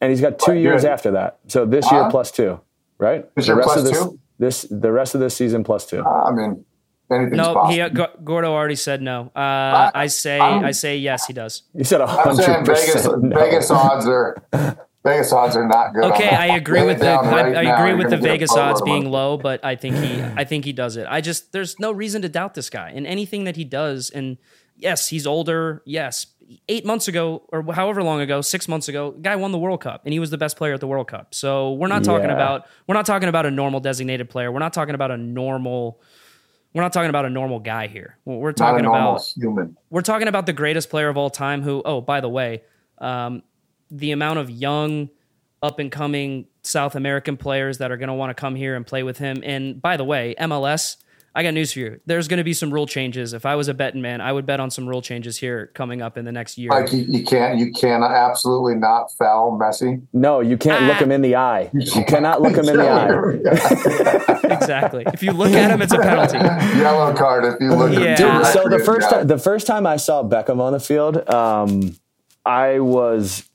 and he's got two Right, years after that. So this year Huh? plus two, right? This the year rest plus of this, two? This the rest of this season plus two. I mean anything's No, possible. he uh, Gordo already said no. Uh, I say I'm- I say yes, he does. You said a I'm saying hundred Vegas percent. no. Vegas odds are Vegas odds are not good. Okay. I agree with the down I, I agree with the gonna get a Vegas odds being low, but I think he I think he does it. I just there's no reason to doubt this guy and anything that he does. And yes, he's older. Yes, eight months ago or however long ago, six months ago, guy won the World Cup and he was the best player at the World Cup. So we're not talking Yeah. about we're not talking about a normal designated player. We're not talking about a normal. We're not talking about a normal guy here. We're talking about human. we're talking about the greatest player of all time who oh by the way um, the amount of young up and coming south american players that are going to want to come here and play with him and by the way mls i got news for you there's going to be some rule changes if i was a betting man i would bet on some rule changes here coming up in the next year Like you, you can't, you can absolutely not foul Messi. No, you can't look him in the eye. You cannot look him in the eye. exactly if you look at him it's a penalty Yellow card if you look. Yeah. Dude, directly so the first guy. time, the first time I saw Beckham on the field, um, I was.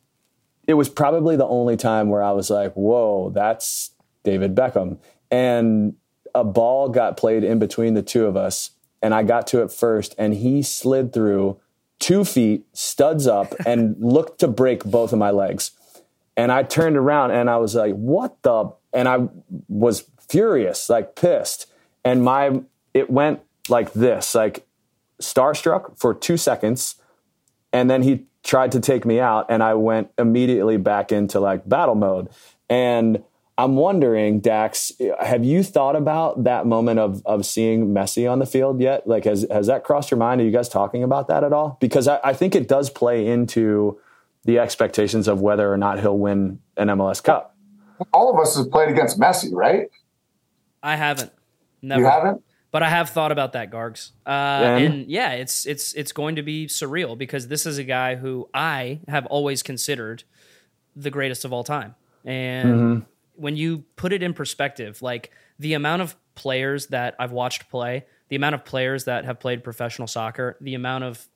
It was probably the only time where I was like, "Whoa, that's David Beckham." And a ball got played in between the two of us, and I got to it first, and he slid through two feet, studs up, and looked to break both of my legs. And I turned around and I was like, "What the?" And I was furious, like pissed. And my it went like this, like starstruck for two seconds, and then he tried to take me out, and I went immediately back into like battle mode. And I'm wondering, Dax, have you thought about that moment of of seeing Messi on the field yet? Like, has has that crossed your mind? Are you guys talking about that at all? Because I, I think it does play into the expectations of whether or not he'll win an MLS Cup. all of us have played against Messi, right? i haven't never You haven't. But I have thought about that, Gargs. Uh, And? and yeah, it's it's it's going to be surreal because this is a guy who I have always considered the greatest of all time. And when you put it in perspective, like the amount of players that I've watched play, the amount of players that have played professional soccer, the amount of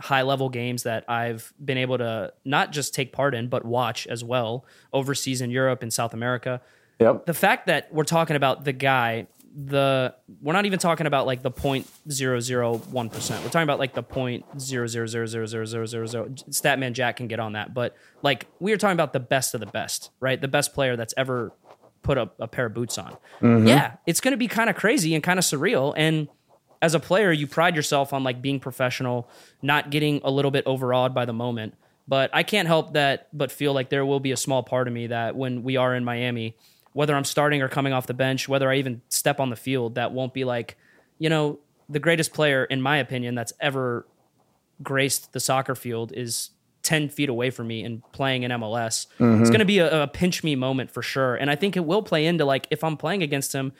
high level games that I've been able to not just take part in, but watch as well overseas in Europe and South America Yep. the fact that we're talking about the guy the we're not even talking about like the point zero zero one percent. We're talking about like the point zero zero zero zero zero zero zero zero. Statman Jack can get on that, but like we are talking about the best of the best, right? The best player that's ever put a, a pair of boots on. Mm-hmm. Yeah, it's going to be kind of crazy and kind of surreal. And as a player, you pride yourself on like being professional, not getting a little bit overawed by the moment. But I can't help that, but feel like there will be a small part of me that when we are in Miami, whether I'm starting or coming off the bench, whether I even step on the field, that won't be like, you know, the greatest player, in my opinion, that's ever graced the soccer field is 10 feet away from me and playing in MLS. It's mm-hmm. going to be a, a pinch me moment for sure. And I think it will play into like, if I'm playing against him,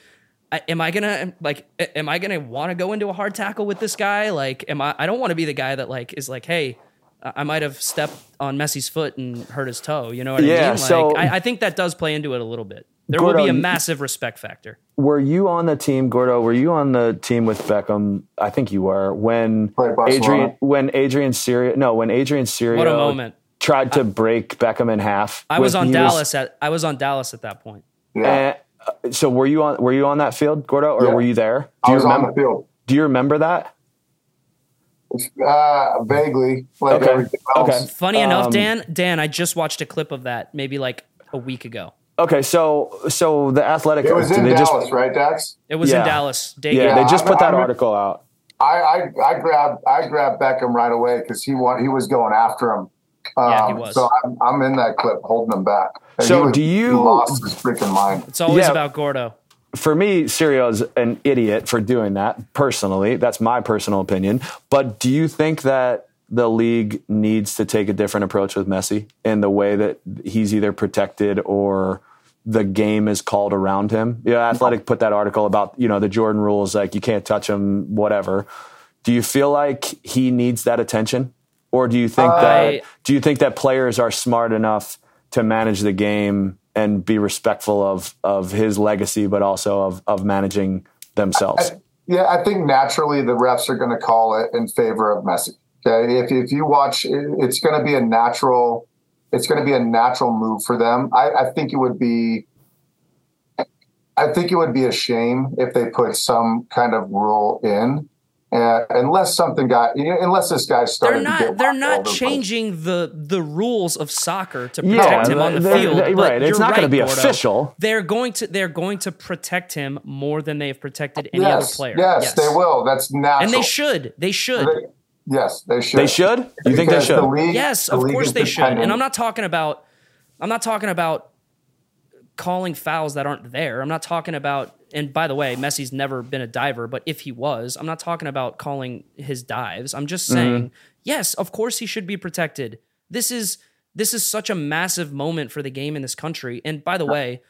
I, am I gonna like? Am I gonna want to go into a hard tackle with this guy? Like, am I? I don't want to be the guy that like is like, hey, I I might have stepped on Messi's foot and hurt his toe. You know what I Yeah, mean? Like, so- I, I think that does play into it a little bit. There will be a massive respect factor. Were you on the team, Gordo? Were you on the team with Beckham? I think you were when Adrian when Adrian Serioux no when Adrian Serioux What a moment! tried to break Beckham in half. I was with- on he Dallas at I was on Dallas at that point. Yeah, eh, so were you on were you on that field, Gordo, or Yeah. were you there? Do I you was on remember? the field. Do you remember that? Uh, vaguely, like Okay. else. Okay. Funny enough, Um, Dan, Dan, I just watched a clip of that maybe like a week ago. Okay, so so the athletic It was did in they Dallas, just right, Dax? It was Yeah. in Dallas. Day yeah, game. they just I'm- put that I'm- article out. I, I I grabbed I grabbed Beckham right away because he want, he was going after him. Um, Yeah, he was. So I'm, I'm in that clip holding him back. And So was- do you- lost his freaking mind? It's always Yeah. about Gordo. for me, Serioux's an idiot for doing that. Personally, that's my personal opinion. But do you think that the league needs to take a different approach with Messi in the way that he's either protected or the game is called around him? Yeah, Athletic put that article about you know the Jordan rules, like you can't touch him, whatever. Do you feel like he needs that attention, or do you think uh, I- that do you think that players are smart enough to manage the game and be respectful of of his legacy, but also of of managing themselves? Yeah, I think naturally the refs are going to call it in favor of Messi. Okay, if if you watch, it- it's going to be a natural. It's going to be a natural move for them. I, I think it would be. I think it would be a shame if they put some kind of rule in, uh, unless something got, unless this guy started. They're to get not. They're not over place. changing the the rules of soccer to Yeah, protect him on the they're- field. they're- but right. It's you're not gonna be Gordo. official. They're going to. They're going to protect him more than they have protected any Yes, other player. yes, they will. That's natural. and they should. They should. They- Yes, they should. They should. You think they should? the league- Yes, the of league course is they should. And I'm not talking about I'm not talking about calling fouls that aren't there. I'm not talking about and by the way, Messi's never been a diver, but if he was, I'm not talking about calling his dives. I'm just saying, mm-hmm. yes, of course he should be protected. This is this is such a massive moment for the game in this country. And by the way,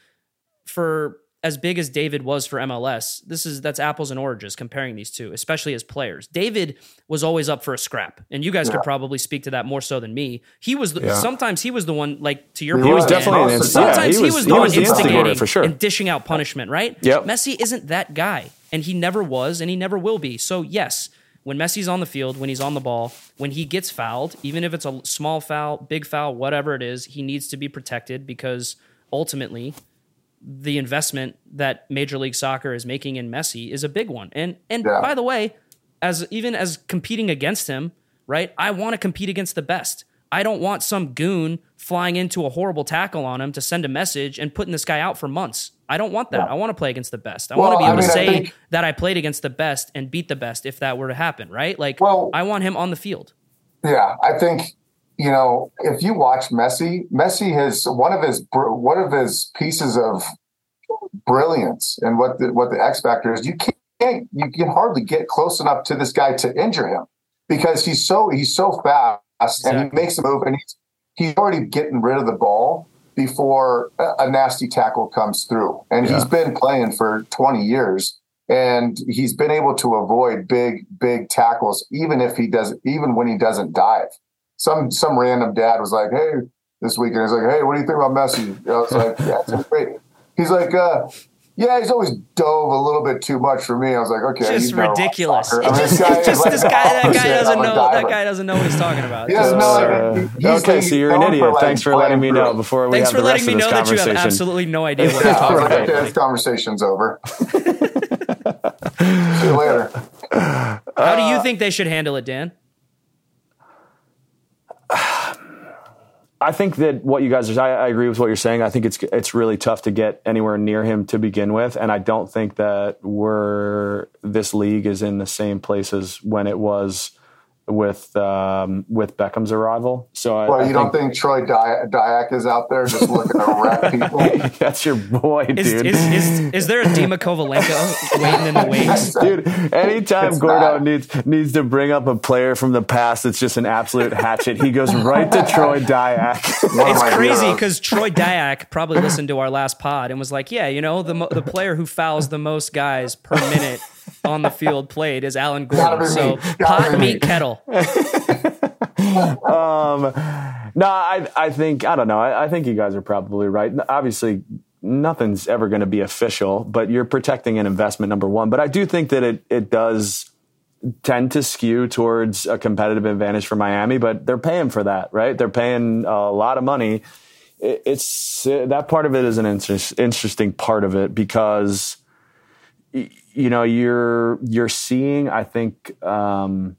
for as big as David was for MLS, this is that's apples and oranges comparing these two, especially as players. David was always up for a scrap, and you guys could probably speak to that more so than me. He was the, Yeah. sometimes he was the one like to your He point. was definitely an inst- the yeah, Sometimes he was, the he one was the instigator instigating for sure. and dishing out punishment, right? Yep. Messi isn't that guy, and he never was, and he never will be. So yes, when Messi's on the field, when he's on the ball, when he gets fouled, even if it's a small foul, big foul, whatever it is, he needs to be protected because ultimately the investment that Major League Soccer is making in Messi is a big one. And and Yeah. by the way, as even as competing against him, right? I want to compete against the best. I don't want some goon flying into a horrible tackle on him to send a message and putting this guy out for months. I don't want that. I want to play against the best. I Well, want to be I able to mean, I say think- that I played against the best and beat the best if that were to happen, right? Like Well- I want him on the field. Yeah, I think you know if you watch Messi, Messi has one of his one of his pieces of brilliance and what the what the X factor is. You can't you can hardly get close enough to this guy to injure him because he's so he's so fast and he makes a move and he's he's already getting rid of the ball before a, a nasty tackle comes through. And he's been playing for 20 years and he's been able to avoid big big tackles even if he does even when he doesn't dive some some random dad was like hey this weekend he's like hey what do you think about messi i was like yeah it's great he's like uh yeah, he's always dove a little bit too much for me. I was like, okay, Just you know ridiculous. I It's mean, just, this guy it's just like this guy. That guy opposite doesn't know. That guy doesn't know what he's talking about. He doesn't know. Uh, Like, he's okay, so you're an known for, idiot. like, Thanks for letting me know through. before we Thanks have for the letting rest me of this know that you have conversation. absolutely no idea what Yeah, you're talking okay, about. this conversation's over. See you later. How do you think they should handle it, Dan? I think that what you guys are, I, I agree with what you're saying. I think it's it's really tough to get anywhere near him to begin with, and I don't think that we're this league is in the same place as when it was with um, with Beckham's arrival. So I, Well, I you don't think Troy Dy- Dayak is out there just looking to wreck people? that's your boy, Is, dude. is, is, is there a Dema Kovalenko waiting in the wings? Dude, anytime It's Gordo not. needs needs to bring up a player from the past that's just an absolute hatchet, he goes right to Troy Dayak. It's crazy because Troy Dayak probably listened to our last pod and was like, "Yeah, you know, the mo- the player who fouls the most guys per minute on the field played is Alan Gordon." So pot be meet me. kettle. Um, no, I I think I don't know. I, I think you guys are probably right. Obviously, nothing's ever going to be official, but you're protecting an investment number one. But I do think that it it does tend to skew towards a competitive advantage for Miami. But they're paying for that, right? They're paying a lot of money. It, it's that part of it is an interest, interesting part of it because you know you're you're seeing. I think. Um,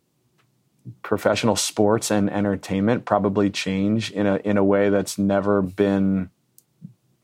professional sports and entertainment probably change in a in a way that's never been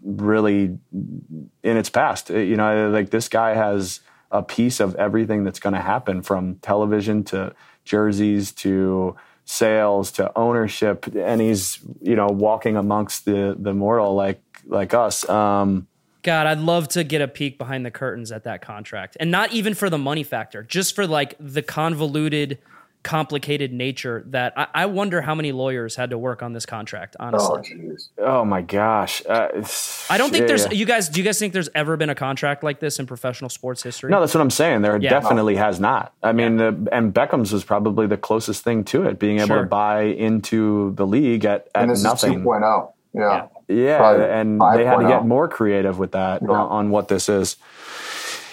really in its past. You know, like this guy has a piece of everything that's going to happen from television to jerseys to sales to ownership and he's you know walking amongst the the mortal like like us um God, I'd love to get a peek behind the curtains at that contract, and not even for the money factor, just for like the convoluted, complicated nature that I, I wonder how many lawyers had to work on this contract. Honestly, Oh, oh my gosh uh, I don't think yeah, there's. yeah. You guys, do you guys think there's ever been a contract like this in professional sports history? No, that's what I'm saying. There Yeah. definitely has not. I mean, the, and Beckham's was probably the closest thing to it, being able Sure. to buy into the league at, at And this nothing. is 2.0. Yeah. Yeah, Probably and they had to get more creative with that Yeah. on, on what this is.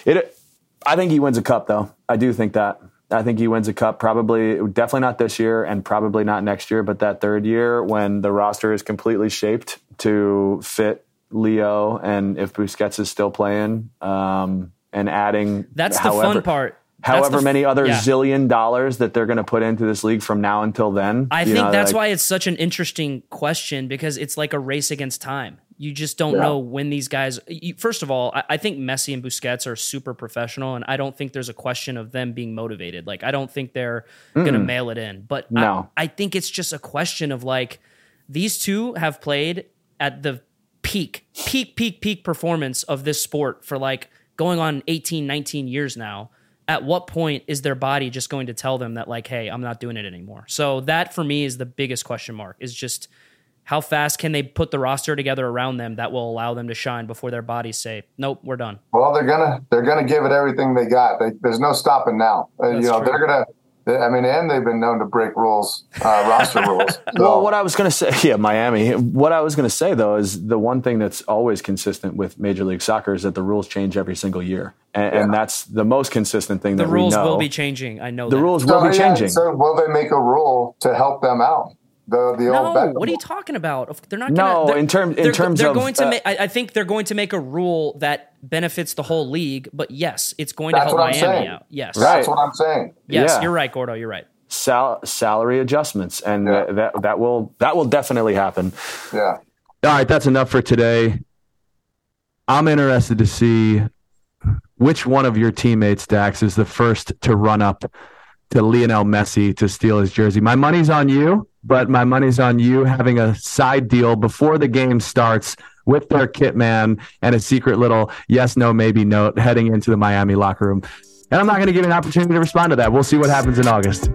It, I think he wins a cup, though. I do think that. I think he wins a cup. Probably, definitely not this year, and probably not next year. But that third year, when the roster is completely shaped to fit Leo, and if Busquets is still playing, um, and adding that's the fun part. However f- many other yeah. zillion dollars that they're going to put into this league from now until then. I think know, that's like- why it's such an interesting question because it's like a race against time. You just don't yeah. know when these guys. You, first of all, I, I, think Messi and Busquets are super professional, and I don't think there's a question of them being motivated. Like I don't think they're going to mail it in, but no. I, I think it's just a question of like these two have played at the peak, peak, peak, peak performance of this sport for like going on 18, 19 years now. At what point is their body just going to tell them that like, hey, I'm not doing it anymore? So that for me is the biggest question mark. Is just how fast can they put the roster together around them that will allow them to shine before their bodies say, "Nope, we're done." Well, they're gonna they're gonna give it everything they got. They, there's no stopping now. Uh, you know, true. they're gonna. I mean, and they've been known to break rules, uh, roster rules. So. Well, what I was going to say, yeah, Miami. What I was going to say though is the one thing that's always consistent with Major League Soccer is that the rules change every single year, and, yeah. and that's the most consistent thing. The that rules will be changing. I know the that. rules will so, be changing. so, will they make a rule to help them out? The, the no, what are you talking about? They're not. Gonna, no, in, term, in they're, terms they're of, going to. Uh, make, I, I, think they're going to make a rule that benefits the whole league. But yes, it's going to help Miami saying. out. Yes, right. that's what I'm saying. Yes, yeah. you're right, Gordo. You're right. Sal- salary adjustments, and yeah. that that will that will definitely happen. Yeah. All right, that's enough for today. I'm interested to see which one of your teammates, Dax, is the first to run up to Lionel Messi to steal his jersey. My money's on you but my money's on you having a side deal before the game starts with their kit man and a secret little yes, no, maybe note heading into the Miami locker room. And I'm not going to give an opportunity to respond to that. We'll see what happens in August.